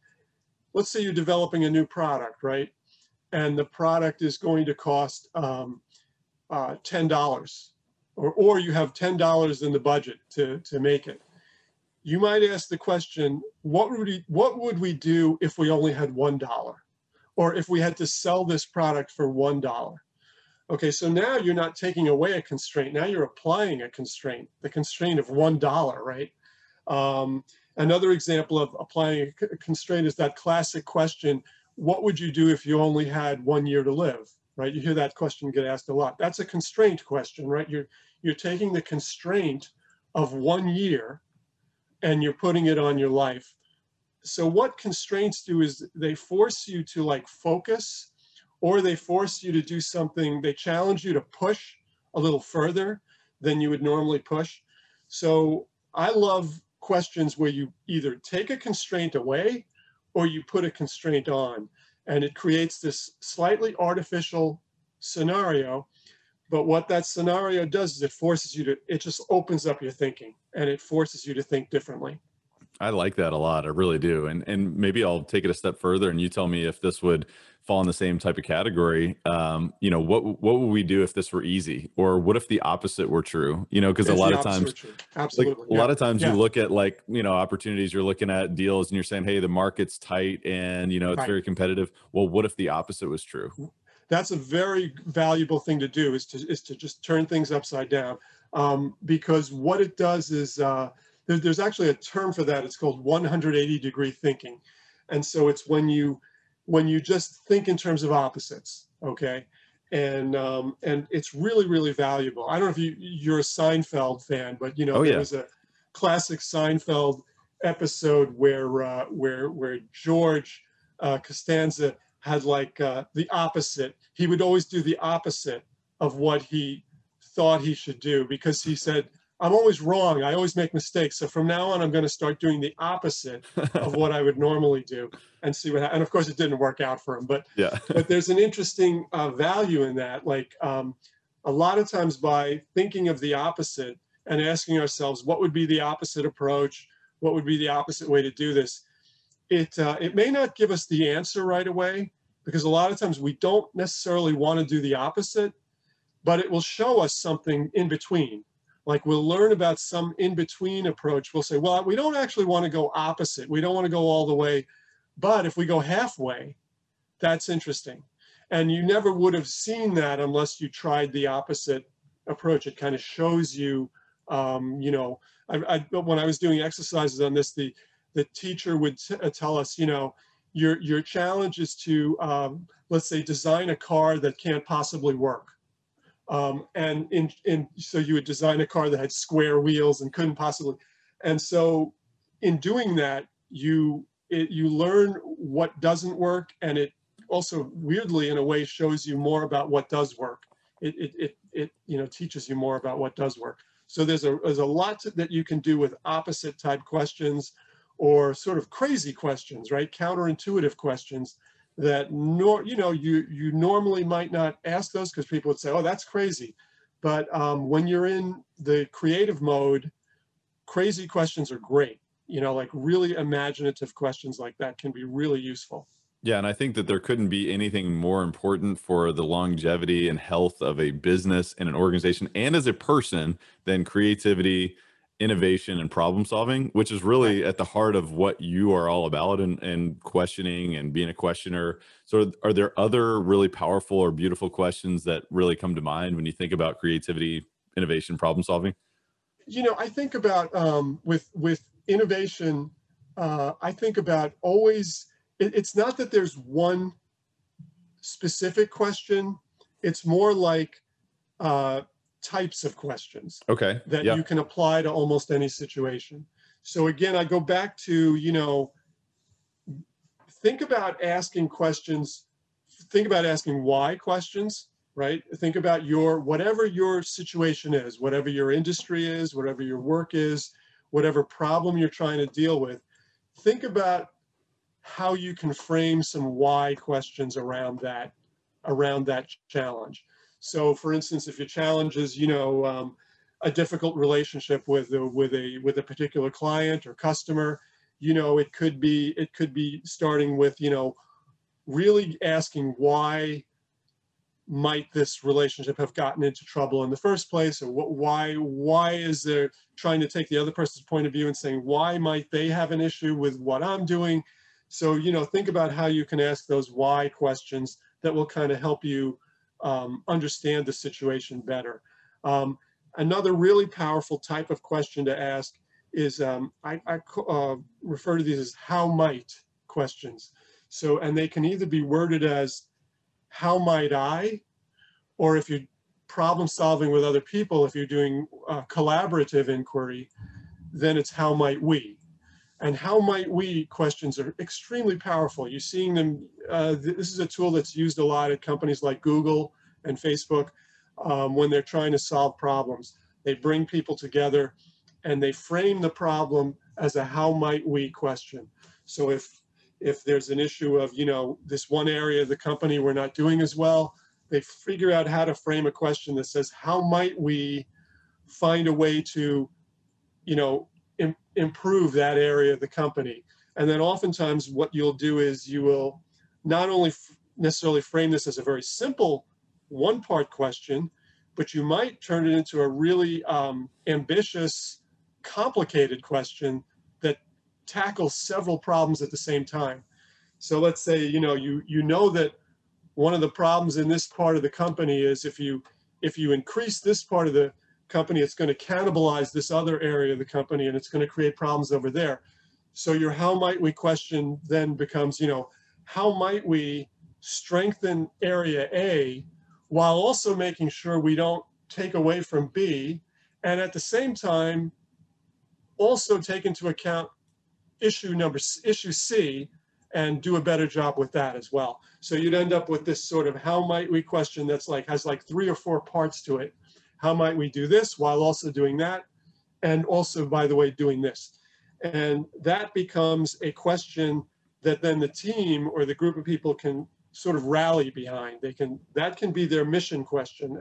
Let's say you're developing a new product, right? And the product is going to cost um, uh, $10 or, or you have $10 in the budget to, to make it. You might ask the question, what would, we, what would we do if we only had $1? or if we had to sell this product for $1. Okay, so now you're not taking away a constraint. Now you're applying a constraint, the constraint of $1, right? Um, another example of applying a constraint is that classic question, what would you do if you only had one year to live, right? You hear that question get asked a lot. That's a constraint question, right? You're, you're taking the constraint of one year and you're putting it on your life so what constraints do is they force you to like focus or they force you to do something, they challenge you to push a little further than you would normally push. So I love questions where you either take a constraint away or you put a constraint on. And it creates this slightly artificial scenario. But what that scenario does is it forces you to, it just opens up your thinking and it forces you to think differently. I like that a lot. I really do. And and maybe I'll take it a step further and you tell me if this would fall in the same type of category. Um, you know, what what would we do if this were easy? Or what if the opposite were true? You know, because a lot of times absolutely like, a lot of times yeah. you look at like, you know, opportunities, you're looking at deals and you're saying, hey, the market's tight and you know it's right. very competitive. Well, what if the opposite was true? That's a very valuable thing to do is to is to just turn things upside down. Um, because what it does is uh, there, there's actually a term for that. It's called 180 degree thinking. And so it's when you when you just think in terms of opposites, okay? And um, and it's really really valuable. I don't know if you you're a Seinfeld fan, but you know oh, there was a classic Seinfeld episode where uh, where where George uh, Costanza had like uh, the opposite. He would always do the opposite of what he thought he should do because he said I'm always wrong. I always make mistakes. So from now on, I'm going to start doing the opposite of what I would normally do and see what. And of course, it didn't work out for him. But yeah. but there's an interesting uh, value in that. Like um, a lot of times, by thinking of the opposite and asking ourselves, what would be the opposite approach? What would be the opposite way to do this? It uh, it may not give us the answer right away because a lot of times we don't necessarily want to do the opposite, but it will show us something in between like we'll learn about some in-between approach. We'll say, well, we don't actually want to go opposite. We don't want to go all the way. But if we go halfway, that's interesting. And you never would have seen that unless you tried the opposite approach. It kind of shows you, um, you know, I, I, when I was doing exercises on this, the, the teacher would uh, tell us, you know, your, your challenge is to, um, let's say, design a car that can't possibly work um, and in, in, so you would design a car that had square wheels and couldn't possibly. And so in doing that, you, it, you learn what doesn't work and it also weirdly in a way shows you more about what does work. It, it, it, it you know, teaches you more about what does work. So there's a there's a lot to, that you can do with opposite type questions or sort of crazy questions, right? Counterintuitive questions that nor you know you you normally might not ask those because people would say, oh, that's crazy. But um, when you're in the creative mode, crazy questions are great. You know, like really imaginative questions like that can be really useful. Yeah, and I think that there couldn't be anything more important for the longevity and health of a business and an organization and as a person than creativity, innovation, and problem solving, which is really at the heart of what you are all about and, and questioning and being a questioner. So, are there other really powerful or beautiful questions that really come to mind when you think about creativity, innovation, problem solving? You know, I think about um, with with innovation. Uh, I think about always it, it's not that there's one specific question. It's more like uh, types of questions. Okay. That you can apply to almost any situation. So again, I go back to, you know, think about asking questions, think about asking why questions, right? Think about your, whatever your situation is, whatever your industry is, whatever your work is, whatever problem you're trying to deal with. Think about how you can frame some why questions around that around that challenge. So, for instance, if your challenge is, you know, um, a difficult relationship with a, with a with a particular client or customer, you know, it could be it could be starting with, you know, really asking why might this relationship have gotten into trouble in the first place or what, why why is there trying to take the other person's point of view and saying why might they have an issue with what i'm doing? So, you know, think about how you can ask those why questions that will kind of help you um, understand the situation better. Um, another really powerful type of question to ask is um, I, I uh, refer to these as how might questions. So, and they can either be worded as how might I, or if you're problem solving with other people, if you're doing collaborative inquiry, then it's how might we and how might we questions are extremely powerful. You're seeing them, uh, this is a tool that's used a lot at companies like Google and Facebook um, when they're trying to solve problems. They bring people together and they frame the problem as a how might we question. So if if there's an issue of, you know, this one area of the company we're not doing as well, they figure out how to frame a question that says, how might we find a way to, you know, Im- improve that area of the company. And then oftentimes what you'll do is you will not only necessarily frame this as a very simple one part question, but you might turn it into a really um, ambitious, complicated question that tackles several problems at the same time. So let's say you know you you know that one of the problems in this part of the company is if you if you increase this part of the company, it's going to cannibalize this other area of the company and it's going to create problems over there. So your how might we question then becomes, you know, how might we strengthen area A while also making sure we don't take away from B and at the same time also take into account issue number issue C and do a better job with that as well. So you'd end up with this sort of how might we question that's like has like three or four parts to it how might we do this while also doing that? And also, by the way, doing this. And that becomes a question that then the team or the group of people can sort of rally behind. They can that can be their mission question.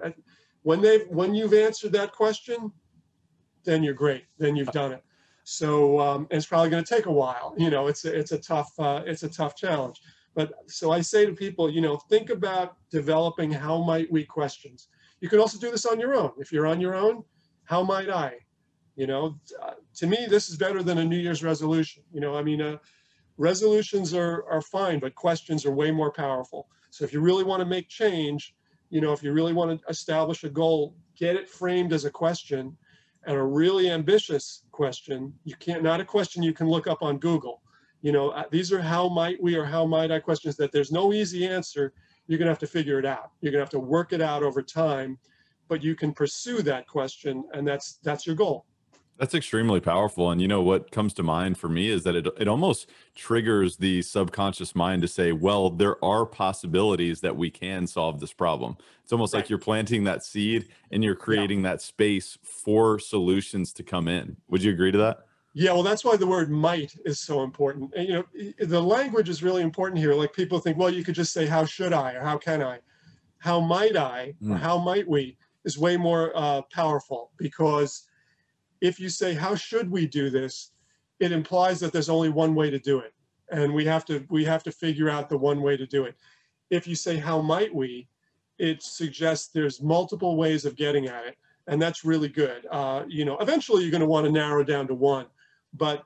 When they've when you've answered that question, then you're great. Then you've done it. So um, it's probably going to take a while. You know, it's a, it's a tough uh, it's a tough challenge. But so I say to people, you know, think about developing how might we questions. You can also do this on your own. If you're on your own, how might I? You know, uh, to me, this is better than a New Year's resolution. You know, I mean, uh, resolutions are, are fine, but questions are way more powerful. So if you really want to make change, you know, if you really want to establish a goal, get it framed as a question and a really ambitious question. You can't, not a question you can look up on Google. You know, uh, these are how might we or how might I questions that there's no easy answer you're going to have to figure it out. You're going to have to work it out over time, but you can pursue that question, and that's that's your goal. That's extremely powerful. And you know what comes to mind for me is that it it almost triggers the subconscious mind to say, well, there are possibilities that we can solve this problem. It's almost right. like you're planting that seed and you're creating yeah. that space for solutions to come in. Would you agree to that? Yeah, well, that's why the word might is so important. And, you know, the language is really important here. Like people think, well, you could just say, how should I or how can I? How might I or hmm. how might we is way more uh, powerful because if you say, how should we do this? It implies that there's only one way to do it. And we have to, we have to figure out the one way to do it. If you say, how might we? It suggests there's multiple ways of getting at it. And that's really good. Uh, you know, eventually you're going to want to narrow down to one. But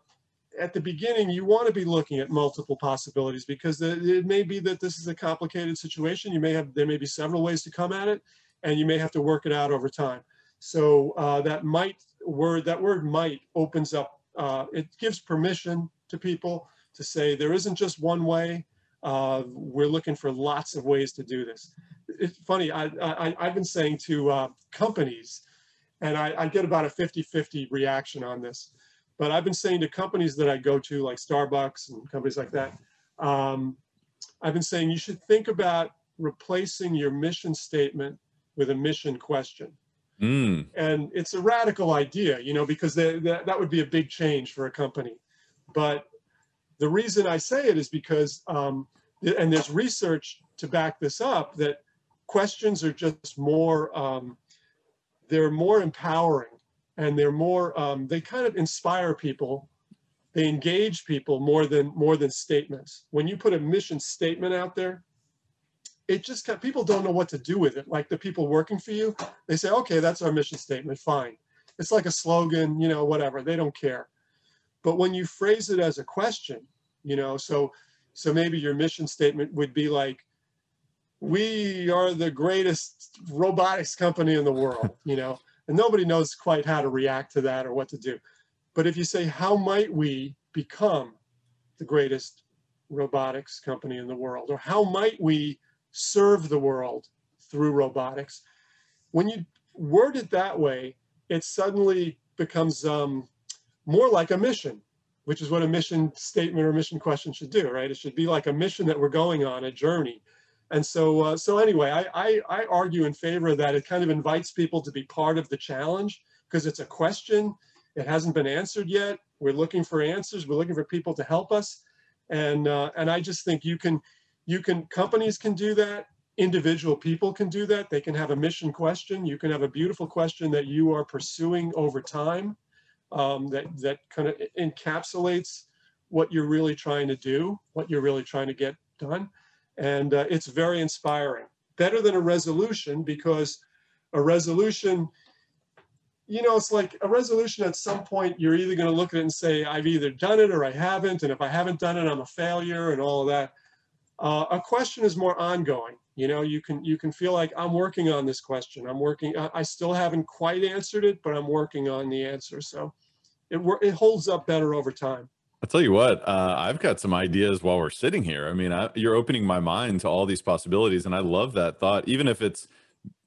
at the beginning, you want to be looking at multiple possibilities because it may be that this is a complicated situation. You may have, there may be several ways to come at it and you may have to work it out over time. So uh, that might word, that word might opens up, uh, it gives permission to people to say there isn't just one way. Uh, we're looking for lots of ways to do this. It's funny, I, I, have been saying to uh, companies, and I, I get about a 50-50 reaction on this, but I've been saying to companies that I go to, like Starbucks and companies like that, um, I've been saying you should think about replacing your mission statement with a mission question. Mm. And it's a radical idea, you know, because they, that, that would be a big change for a company. But the reason I say it is because, um, and there's research to back this up, that questions are just more, um, they're more empowering and they're more, um, they kind of inspire people. They engage people more than more than statements. When you put a mission statement out there, it just people don't know what to do with it. Like the people working for you, they say, okay, that's our mission statement, fine. It's like a slogan, you know, whatever, they don't care. But when you phrase it as a question, you know, so so maybe your mission statement would be like, we are the greatest robotics company in the world, you know, and nobody knows quite how to react to that or what to do. But if you say, how might we become the greatest robotics company in the world? Or how might we serve the world through robotics. When you word it that way, it suddenly becomes um, more like a mission, which is what a mission statement or mission question should do, right? It should be like a mission that we're going on, a journey. And so, uh, so anyway, I, I, I argue in favor of that. It kind of invites people to be part of the challenge because it's a question. It hasn't been answered yet. We're looking for answers. We're looking for people to help us. And, uh, and I just think you can, you can companies can do that individual people can do that they can have a mission question you can have a beautiful question that you are pursuing over time um, that that kind of encapsulates what you're really trying to do what you're really trying to get done and uh, it's very inspiring better than a resolution because a resolution you know it's like a resolution at some point you're either going to look at it and say i've either done it or i haven't and if i haven't done it i'm a failure and all of that uh, a question is more ongoing. You know, you can you can feel like I'm working on this question. I'm working. I, I still haven't quite answered it, but I'm working on the answer. So it it holds up better over time. I'll tell you what, uh, I've got some ideas while we're sitting here. I mean, I, you're opening my mind to all these possibilities, and I love that thought. Even if it's,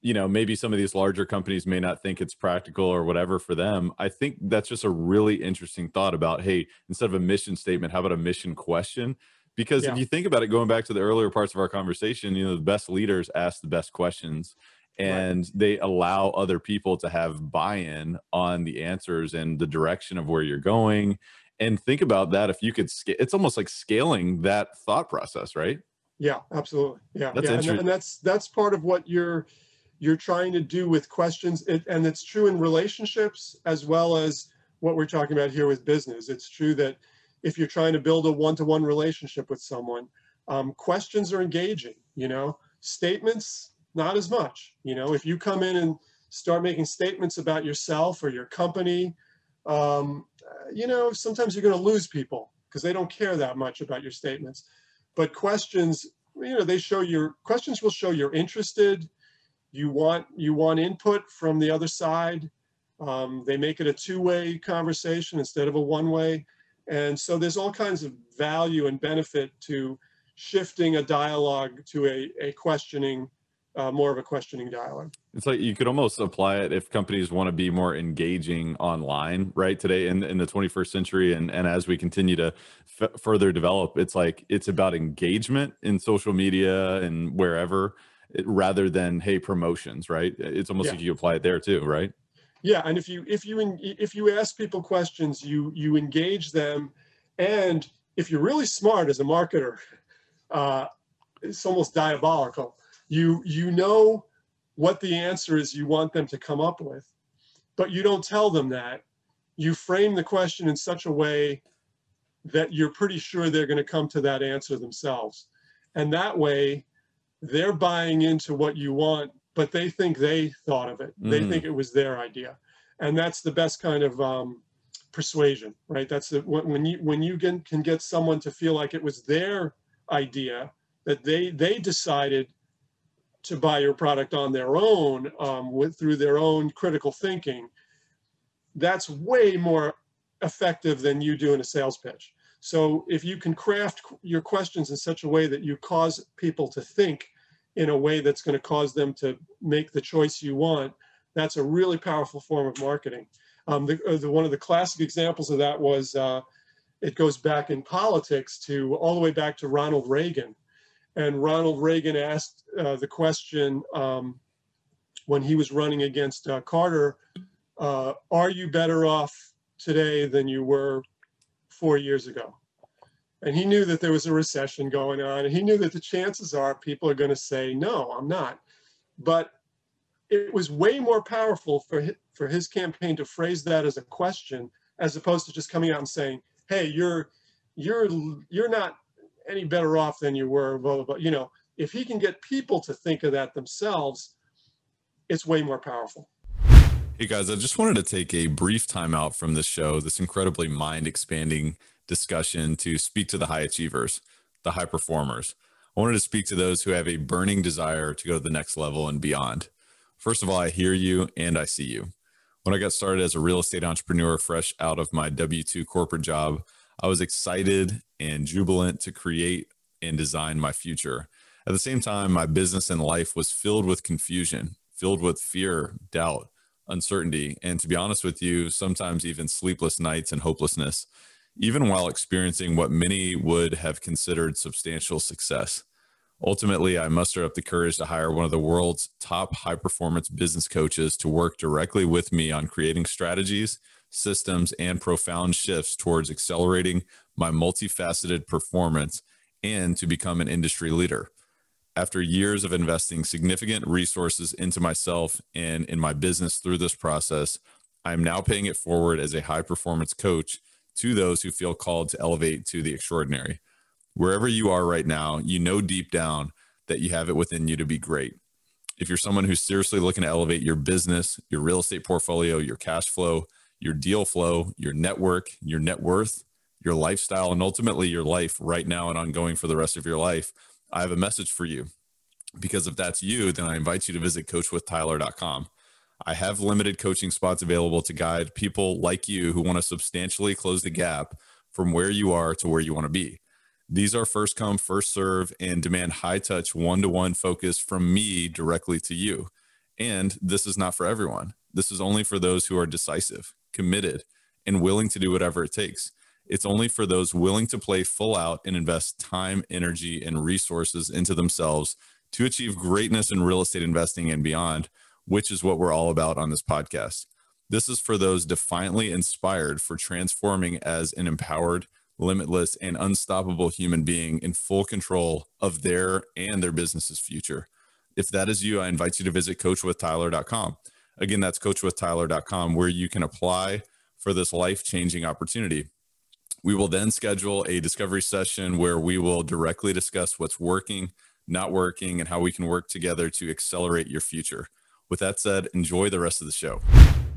you know, maybe some of these larger companies may not think it's practical or whatever for them. I think that's just a really interesting thought about, hey, instead of a mission statement, how about a mission question? because yeah. if you think about it going back to the earlier parts of our conversation you know the best leaders ask the best questions and right. they allow other people to have buy-in on the answers and the direction of where you're going and think about that if you could scale it's almost like scaling that thought process right yeah absolutely yeah, that's yeah. And, and, that's that's part of what you're you're trying to do with questions it, and it's true in relationships as well as what we're talking about here with business it's true that if you're trying to build a one-to-one relationship with someone. Um, questions are engaging, you know, statements, not as much. You know, if you come in and start making statements about yourself or your company, um, you know, sometimes you're going to lose people because they don't care that much about your statements. But questions, you know, they show your questions will show you're interested. You want you want input from the other side. Um, they make it a two-way conversation instead of a one-way. And so there's all kinds of value and benefit to shifting a dialogue to a, a questioning uh, more of a questioning dialogue. It's like you could almost apply it if companies want to be more engaging online, right? Today in, in the 21st century, and, and as we continue to f- further develop, it's like it's about engagement in social media and wherever it, rather than, hey, promotions, right? It's almost yeah. like you apply it there too, right? Yeah. And if you, if you, if you ask people questions, you, you engage them. And if you're really smart as a marketer, uh, it's almost diabolical you you know what the answer is you want them to come up with but you don't tell them that. You frame the question in such a way that you're pretty sure they're going to come to that answer themselves. And that way they're buying into what you want but they think they thought of it. Mm. they think it was their idea. And that's the best kind of um, persuasion right? That's the, when you when you can, can get someone to feel like it was their idea that they they decided to buy your product on their own um, with through their own critical thinking, that's way more effective than you doing a sales pitch. So if you can craft your questions in such a way that you cause people to think in a way that's going to cause them to make the choice you want, that's a really powerful form of marketing. Um, the, uh, the, one of the classic examples of that was uh, it goes back in politics to all the way back to Ronald Reagan and Ronald Reagan asked uh, the question um, when he was running against uh, Carter, uh, are you better off today than you were four years ago? And he knew that there was a recession going on, and he knew that the chances are people are going to say, no, I'm not. But it was way more powerful for his, for his campaign to phrase that as a question as opposed to just coming out and saying, hey, you're you're you're not any better off than you were, blah, blah, blah. You know, if he can get people to think of that themselves, it's way more powerful. Hey guys, I just wanted to take a brief time out from this show, this incredibly mind expanding discussion to speak to the high achievers, the high performers. I wanted to speak to those who have a burning desire to go to the next level and beyond. First of all, I hear you and I see you. When I got started as a real estate entrepreneur fresh out of my W 2 corporate job, I was excited and jubilant to create and design my future. At the same time, my business and life was filled with confusion, filled with fear, doubt, uncertainty, and to be honest with you, sometimes even sleepless nights and hopelessness, even while experiencing what many would have considered substantial success. Ultimately, I mustered up the courage to hire one of the world's top high performance business coaches to work directly with me on creating strategies systems, and profound shifts towards accelerating my multifaceted performance and to become an industry leader. After years of investing significant resources into myself and in my business through this process, I am now paying it forward as a high performance coach to those who feel called to elevate to the extraordinary. Wherever you are right now, you know deep down that you have it within you to be great. If you're someone who's seriously looking to elevate your business, your real estate portfolio, your cash flow, your deal flow, your network, your net worth, your lifestyle, and ultimately your life right now and ongoing for the rest of your life, I have a message for you. Because if that's you, then I invite you to visit coachwithtyler.com. I have limited coaching spots available to guide people like you who want to substantially close the gap from where you are to where you want to be. These are first come, first serve, and demand high touch, one to one focus from me directly to you. And this is not for everyone. This is only for those who are decisive, committed, and willing to do whatever it takes. It's only for those willing to play full out and invest time, energy, and resources into themselves to achieve greatness in real estate investing and beyond, which is what we're all about on this podcast. This is for those defiantly inspired for transforming as an empowered, limitless, and unstoppable human being in full control of their and their business's future. If that is you, I invite you to visit coachwithtyler.com. Again, that's coachwithtyler.com where you can apply for this life changing opportunity. We will then schedule a discovery session where we will directly discuss what's working, not working, and how we can work together to accelerate your future. With that said, enjoy the rest of the show.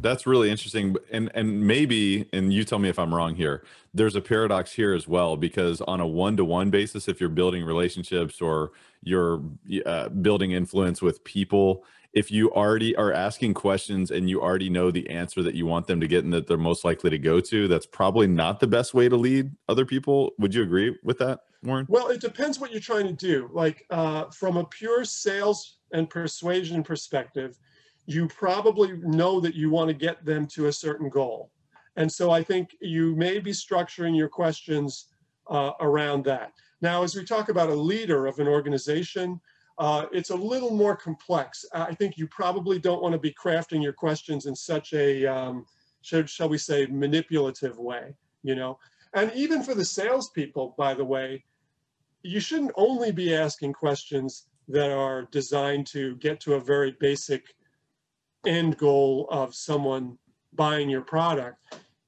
That's really interesting. And and maybe, and you tell me if I'm wrong here, there's a paradox here as well, because on a one-to-one basis, if you're building relationships or you're uh, building influence with people, if you already are asking questions and you already know the answer that you want them to get and that they're most likely to go to, that's probably not the best way to lead other people. Would you agree with that, Warren? Well, it depends what you're trying to do. Like uh, from a pure sales and persuasion perspective, you probably know that you want to get them to a certain goal. And so I think you may be structuring your questions uh, around that. Now, as we talk about a leader of an organization, uh, it's a little more complex. I think you probably don't want to be crafting your questions in such a, um, shall, shall we say, manipulative way, you know? And even for the salespeople, by the way, you shouldn't only be asking questions that are designed to get to a very basic end goal of someone buying your product.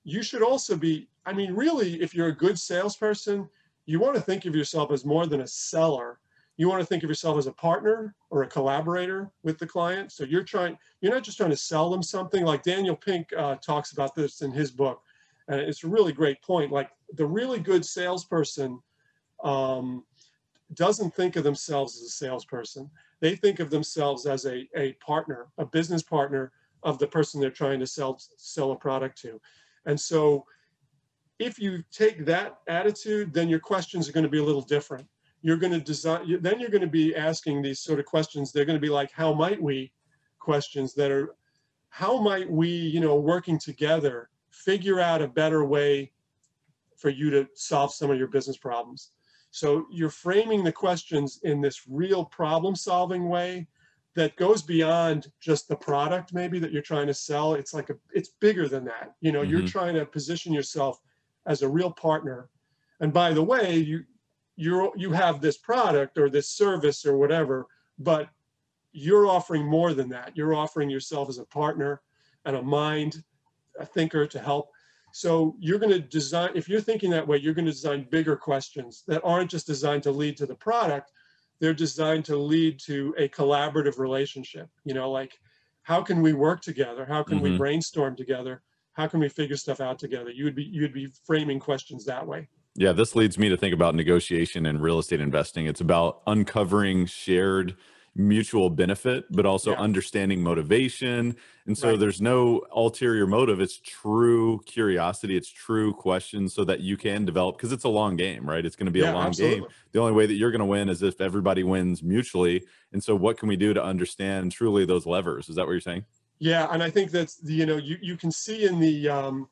You should also be, I mean, really, if you're a good salesperson, you want to think of yourself as more than a seller. You want to think of yourself as a partner or a collaborator with the client. So you're trying, you're not just trying to sell them something like Daniel Pink uh, talks about this in his book. And it's a really great point. Like the really good salesperson um, doesn't think of themselves as a salesperson. They think of themselves as a, a partner, a business partner of the person they're trying to sell, sell a product to. And so if you take that attitude, then your questions are going to be a little different. You're going to design, then you're going to be asking these sort of questions. They're going to be like, how might we questions that are, how might we, you know, working together, figure out a better way for you to solve some of your business problems. So you're framing the questions in this real problem solving way that goes beyond just the product maybe that you're trying to sell. It's like a, it's bigger than that. You know, mm-hmm. you're trying to position yourself as a real partner. And by the way, you you you have this product or this service or whatever, but you're offering more than that. You're offering yourself as a partner and a mind, a thinker to help. So you're going to design, if you're thinking that way, you're going to design bigger questions that aren't just designed to lead to the product. They're designed to lead to a collaborative relationship. You know, like how can we work together? How can mm-hmm. we brainstorm together? how can we figure stuff out together you would be you would be framing questions that way yeah this leads me to think about negotiation and real estate investing. It's about uncovering shared mutual benefit but also yeah. understanding motivation. And so right. there's no ulterior motive. It's true curiosity. It's true questions so that you can develop because it's a long game right? It's going to be yeah, a long absolutely. game the only way that you're going to win is if everybody wins mutually. And so what can we do to understand truly those levers? Is that what you're saying? Yeah, and I think that's the, you know you you can see in the um,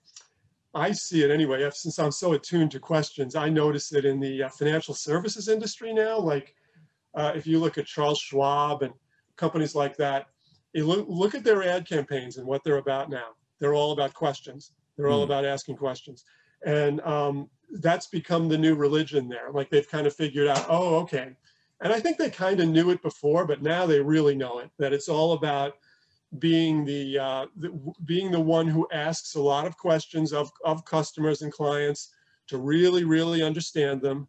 I see it anyway. Since I'm so attuned to questions, I notice it in the uh, financial services industry now. Like uh, if you look at Charles Schwab and companies like that, you look look at their ad campaigns and what they're about now. They're all about questions. They're all mm. about asking questions, and um, that's become the new religion there. Like they've kind of figured out, oh, okay. And I think they kind of knew it before, but now they really know it. That it's all about being the, uh, the, being the one who asks a lot of questions of, of customers and clients to really really understand them.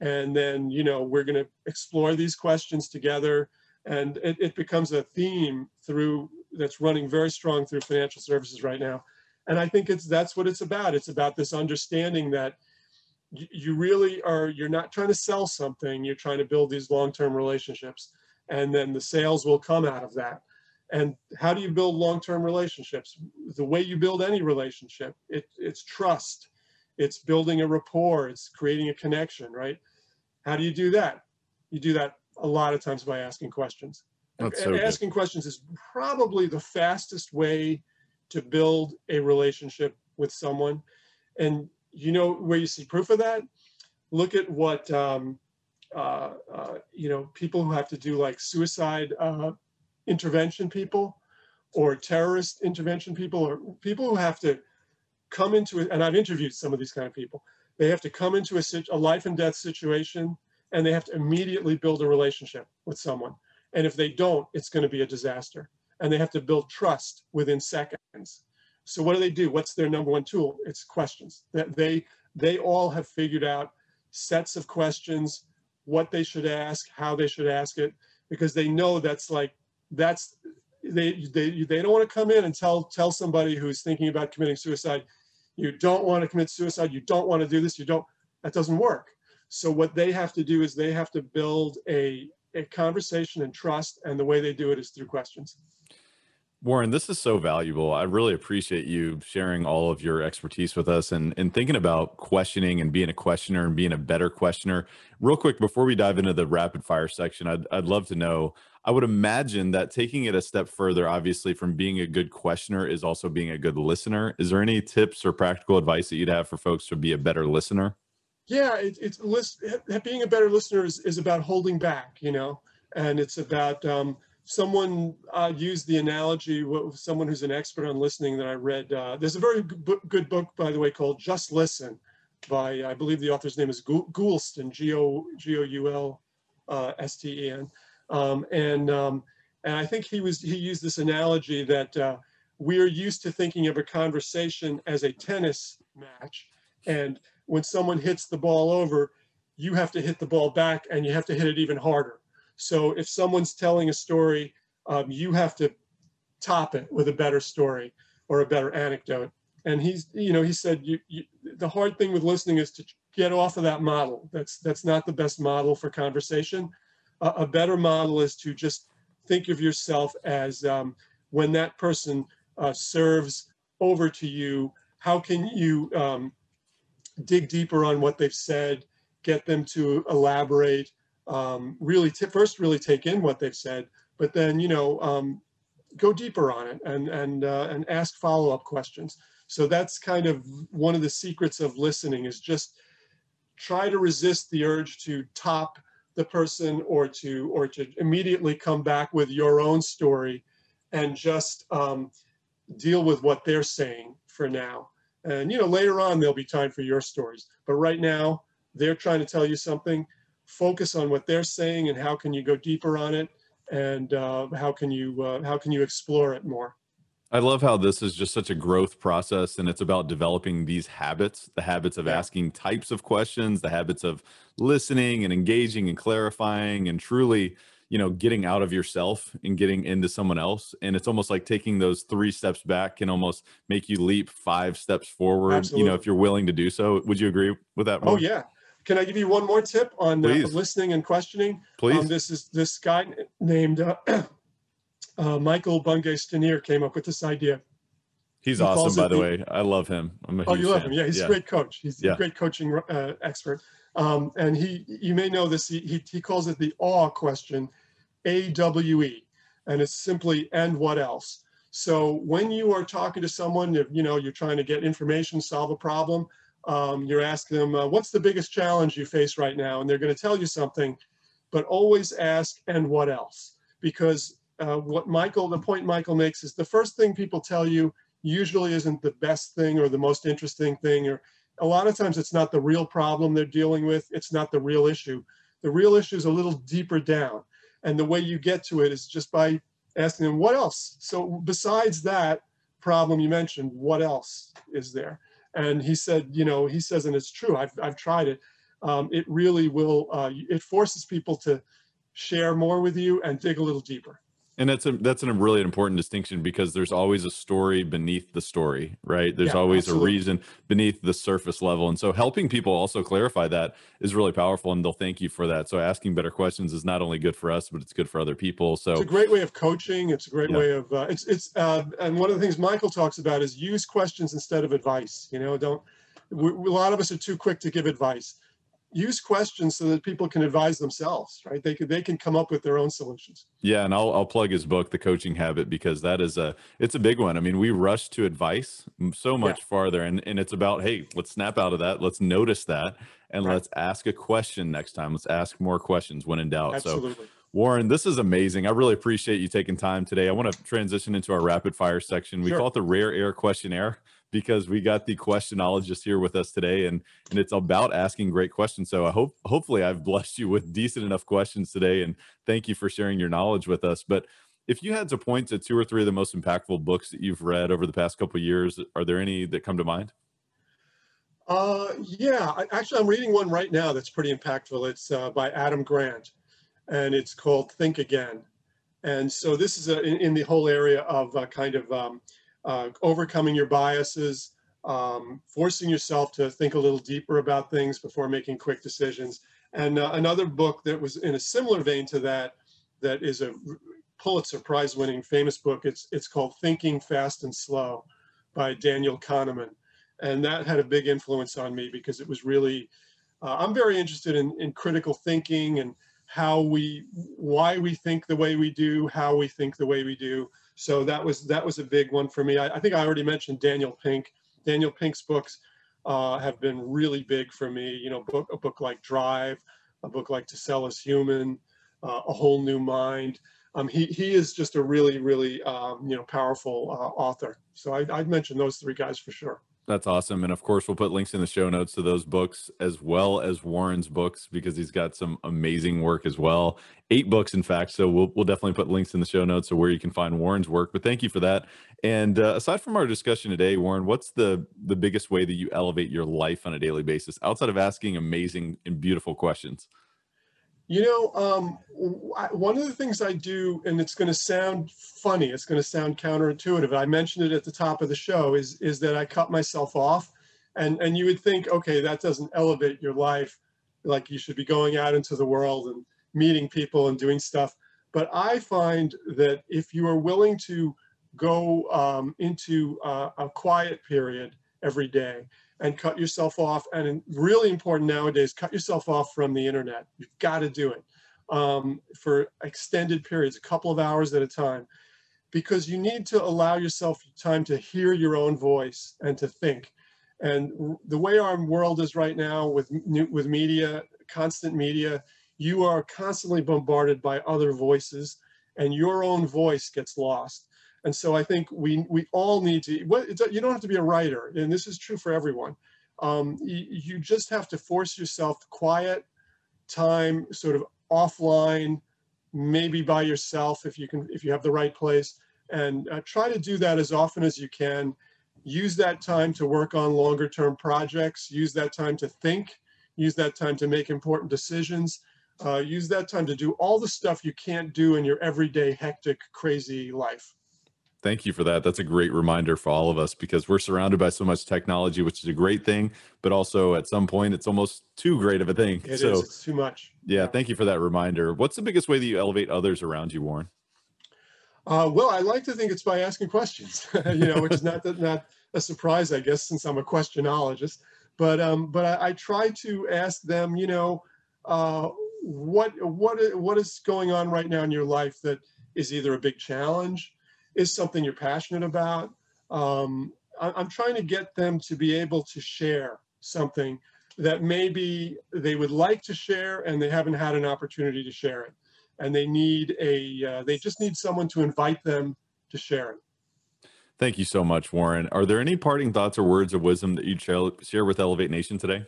And then you know we're going to explore these questions together. And it, it becomes a theme through that's running very strong through financial services right now. And i think it's that's what it's about. It's about this understanding that you really are you're not trying to sell something you're trying to build these long-term relationships. And then the sales will come out of that and how do you build long-term relationships? The way you build any relationship, it, it's trust. It's building a rapport. It's creating a connection, right? How do you do that? You do that a lot of times by asking questions. That's so asking questions is probably the fastest way to build a relationship with someone. And you know where you see proof of that? Look at what um, uh, uh, you know people who have to do like suicide uh, intervention people or terrorist intervention people or people who have to come into it. And I've interviewed some of these kind of people. They have to come into a, a life and death situation and they have to immediately build a relationship with someone. And if they don't, it's going to be a disaster. And they have to build trust within seconds. So what do they do? What's their number one tool? It's questions. That they they all have figured out sets of questions, what they should ask, how they should ask it, because they know that's like that's they they they don't want to come in and tell tell somebody who's thinking about committing suicide you don't want to commit suicide you don't want to do this you don't that doesn't work so what they have to do is they have to build a a conversation and trust and the way they do it is through questions Warren, this is so valuable. I really appreciate you sharing all of your expertise with us and, and thinking about questioning and being a questioner and being a better questioner. Real quick, before we dive into the rapid fire section, I'd, I'd love to know. I would imagine that taking it a step further, obviously, from being a good questioner is also being a good listener. Is there any tips or practical advice that you'd have for folks to be a better listener? Yeah, it, it's list, being a better listener is, is about holding back, you know, and it's about um, someone uh, used the analogy with someone who's an expert on listening that I read. Uh, there's a very good book, by the way, called Just Listen by, I believe the author's name is Goulston, G-O-U-L-S-T-E-N. Um, and, um, and I think he was he used this analogy that uh, we're used to thinking of a conversation as a tennis match. And when someone hits the ball over, you have to hit the ball back and you have to hit it even harder. So if someone's telling a story, um, you have to top it with a better story or a better anecdote. And he's, you know, he said, you, you, the hard thing with listening is to get off of that model. That's that's not the best model for conversation. Uh, a better model is to just think of yourself as um, when that person uh, serves over to you, how can you um, dig deeper on what they've said, get them to elaborate, um, really first really take in what they've said, but then you know um, go deeper on it and and uh, and ask follow up questions. So that's kind of one of the secrets of listening is just try to resist the urge to top the person or to or to immediately come back with your own story and just um, deal with what they're saying for now. And you know later on there'll be time for your stories, but right now they're trying to tell you something. Focus on what they're saying and how can you go deeper on it and uh, how can you uh, how can you explore it more i love how this is just such a growth process and it's about developing these habits the habits of yeah. asking types of questions the habits of listening and engaging and clarifying and truly you know getting out of yourself and getting into someone else and it's almost like taking those three steps back can almost make you leap five steps forward Absolutely. you know if you're willing to do so would you agree with that oh yeah can I give you one more tip on uh, listening and questioning? Please. Um, this is this guy named uh, uh, Michael Bungay Stanier came up with this idea. He's he awesome, by the, the, way. I love him. oh, you love fan. him? Yeah, he's yeah. a great coach. He's yeah. a great coaching uh, expert. Um, and he, you may know this. He, he, he calls it the awe question, A W E, and it's simply and what else. So when you are talking to someone, you know, you're trying to get information, solve a problem um, you're asking them, uh, what's the biggest challenge you face right now? And they're going to tell you something, but always ask, and what else? Because uh, what Michael, the point Michael makes is the first thing people tell you usually isn't the best thing or the most interesting thing, or a lot of times it's not the real problem they're dealing with. It's not the real issue. The real issue is a little deeper down. And the way you get to it is just by asking them, what else? So besides that problem you mentioned, what else is there? And he said, you know, he says, and it's true, I've, I've tried it. Um, it really will, uh, it forces people to share more with you and dig a little deeper. And that's a that's a really important distinction because there's always a story beneath the story, right? There's yeah, always absolutely. a reason beneath the surface level. And so helping people also clarify that is really powerful and they'll thank you for that. So asking better questions is not only good for us, but it's good for other people. So it's a great way of coaching. It's a great yeah. way of uh, it's it's uh, and one of the things Michael talks about is use questions instead of advice. You know, don't we, a lot of us are too quick to give advice use questions so that people can advise themselves right they can they can come up with their own solutions yeah and i'll, I'll plug his book the coaching habit because that is a it's a big one i mean we rush to advice so much yeah. farther and, and it's about hey let's snap out of that let's notice that and right. let's ask a question next time let's ask more questions when in doubt Absolutely. so Warren, this is amazing. I really appreciate you taking time today. I want to transition into our rapid fire section. We sure. call it the rare air questionnaire because we got the questionologist here with us today and and it's about asking great questions. So i hope hopefully i've blessed you with decent enough questions today and thank you for sharing your knowledge with us. But if you had to point to two or three of the most impactful books that you've read over the past couple years are there any that come to mind? Uh, yeah actually i'm reading one right now that's pretty impactful. It's uh, by adam grant and it's called think again. And so this is a, in, in, the whole area of uh, kind of um, uh, overcoming your biases, um, forcing yourself to think a little deeper about things before making quick decisions. And uh, another book that was in a similar vein to that, that is a Pulitzer Prize winning famous book. It's it's called Thinking Fast and Slow by Daniel Kahneman, and that had a big influence on me because it was really uh, I'm very interested in in critical thinking and how we why we think the way we do, how we think the way we do. So that was that was a big one for me. I, I think I already mentioned Daniel Pink. Daniel Pink's books uh, have been really big for me. You know, book, a book like Drive, a book like To Sell Is Human, uh, A Whole New Mind. Um, he, he is just a really, really, um, you know, powerful uh, author. So I, I'd mention those three guys for sure. That's awesome. And of course, we'll put links in the show notes to those books as well as Warren's books because he's got some amazing work as well. Eight books, in fact. So we'll, we'll definitely put links in the show notes of where you can find Warren's work. But thank you for that. And uh, aside from our discussion today, Warren, what's the, the biggest way that you elevate your life on a daily basis outside of asking amazing and beautiful questions? You know, um, one of the things I do, and it's going to sound funny, it's going to sound counterintuitive. I mentioned it at the top of the show. Is is that I cut myself off, and and you would think, okay, that doesn't elevate your life, like you should be going out into the world and meeting people and doing stuff. But I find that if you are willing to go um, into uh, a quiet period every day and cut yourself off. And really important nowadays, cut yourself off from the internet. You've got to do it um, for extended periods, a couple of hours at a time, because you need to allow yourself time to hear your own voice and to think. And the way our world is right now with with media, constant media, you are constantly bombarded by other voices, and your own voice gets lost. And so I think we we all need to. You don't have to be a writer, and this is true for everyone. Um, you, you just have to force yourself quiet time, sort of offline, maybe by yourself if you can, if you have the right place, and uh, try to do that as often as you can. Use that time to work on longer term projects. Use that time to think. Use that time to make important decisions. Uh, use that time to do all the stuff you can't do in your everyday hectic, crazy life. Thank you for that. That's a great reminder for all of us because we're surrounded by so much technology, which is a great thing, but also at some point it's almost too great of a thing. It so, is. It's too much. Yeah, thank you for that reminder. What's the biggest way that you elevate others around you, Warren? Uh, well, I like to think it's by asking questions, you know, which is not not a surprise, I guess, since I'm a questionologist. But um, but I, I try to ask them, you know, uh, what what what is going on right now in your life that is either a big challenge is something you're passionate about. Um, I, am trying to get them to be able to share something that maybe they would like to share and they haven't had an opportunity to share it. And they need a, uh, they just need someone to invite them to share it. Thank you so much, Warren. Are there any parting thoughts or words of wisdom that you'd share with Elevate Nation today?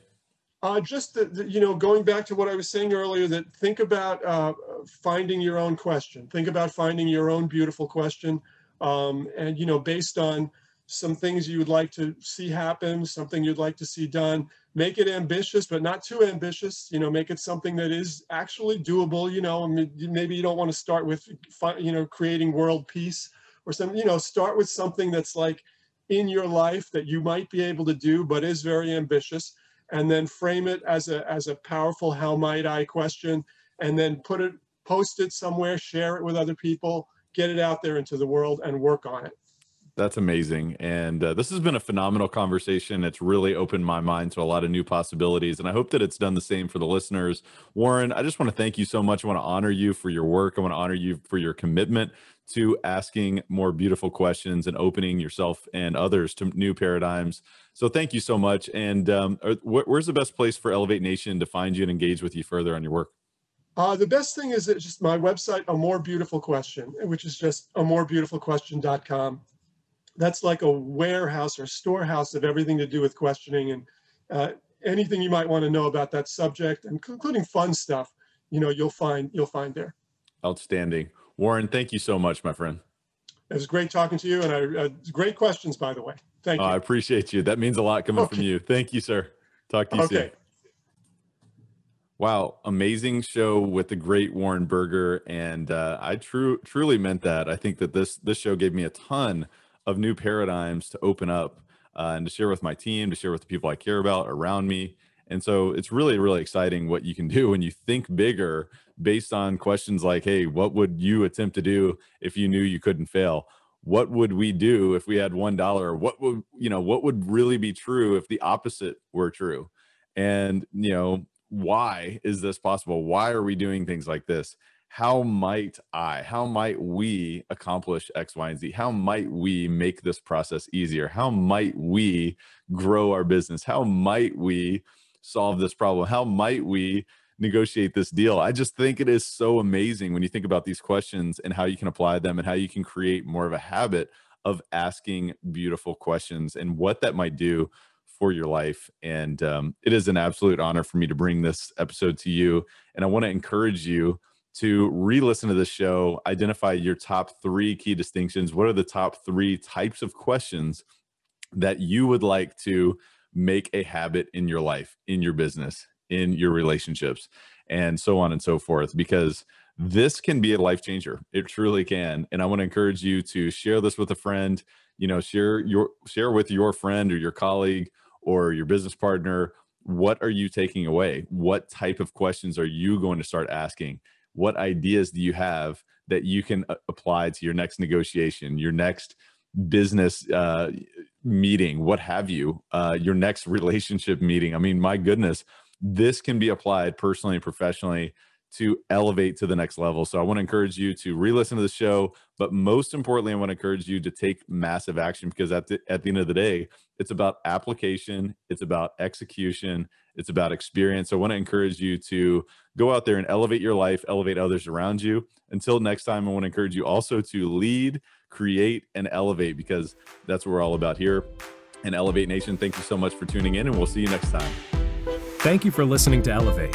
Uh, just the, the, you know, going back to what I was saying earlier, that think about uh, finding your own question. Think about finding your own beautiful question um, and you know based on some things you would like to see happen something you'd like to see done make it ambitious but not too ambitious you know make it something that is actually doable you know maybe you don't want to start with you know creating world peace or something you know start with something that's like in your life that you might be able to do but is very ambitious and then frame it as a as a powerful how might i question and then put it post it somewhere share it with other people get it out there into the world and work on it. That's amazing. And uh, this has been a phenomenal conversation. It's really opened my mind to a lot of new possibilities. And I hope that it's done the same for the listeners. Warren, I just want to thank you so much. I want to honor you for your work. I want to honor you for your commitment to asking more beautiful questions and opening yourself and others to new paradigms. So thank you so much. And um, where's the best place for Elevate Nation to find you and engage with you further on your work? Uh, the best thing is that just my website, A More Beautiful Question, which is just a morebeautifulquestion.com. That's like a warehouse or storehouse of everything to do with questioning and uh, anything you might want to know about that subject, and including fun stuff. You know, you'll find you'll find there. Outstanding, Warren. Thank you so much, my friend. It was great talking to you, and I, uh, great questions, by the way. Thank you. I appreciate you. That means a lot coming okay. from you. Thank you, sir. Talk to you okay. soon. Wow, amazing show with the great Warren Berger, and uh, I true truly meant that. I think that this this show gave me a ton of new paradigms to open up uh, and to share with my team, to share with the people I care about around me, And so it's really, really exciting what you can do when you think bigger based on questions like, hey, what would you attempt to do if you knew you couldn't fail? What would we do if we had one dollar? What would you know, what would really be true if the opposite were true? And you know, why is this possible? Why are we doing things like this? How might I, how might we accomplish X, Y, and Z? How might we make this process easier? How might we grow our business? How might we solve this problem? How might we negotiate this deal? I just think it is so amazing when you think about these questions and how you can apply them and how you can create more of a habit of asking beautiful questions and what that might do for your life. And um, it is an absolute honor for me to bring this episode to you. And I want to encourage you to re listen to the show, identify your top three key distinctions. What are the top three types of questions that you would like to make a habit in your life, in your business, in your relationships, and so on and so forth? Because this can be a life changer. It truly can. And I want to encourage you to share this with a friend, you know, share your share with your friend or your colleague or your business partner what are you taking away? What type of questions are you going to start asking? What ideas do you have that you can uh, apply to your next negotiation your next business uh, meeting what have you uh, your next relationship meeting? I mean my goodness this can be applied personally and professionally to elevate to the next level. So I want to encourage you to re-listen to the show, but most importantly, I want to encourage you to take massive action because at the, at the end of the day, it's about application, it's about execution, it's about experience. So I want to encourage you to go out there and elevate your life, elevate others around you. Until next time, I want to encourage you also to lead, create, and elevate because that's what we're all about here. And Elevate Nation, thank you so much for tuning in, and we'll see you next time. Thank you for listening to Elevate.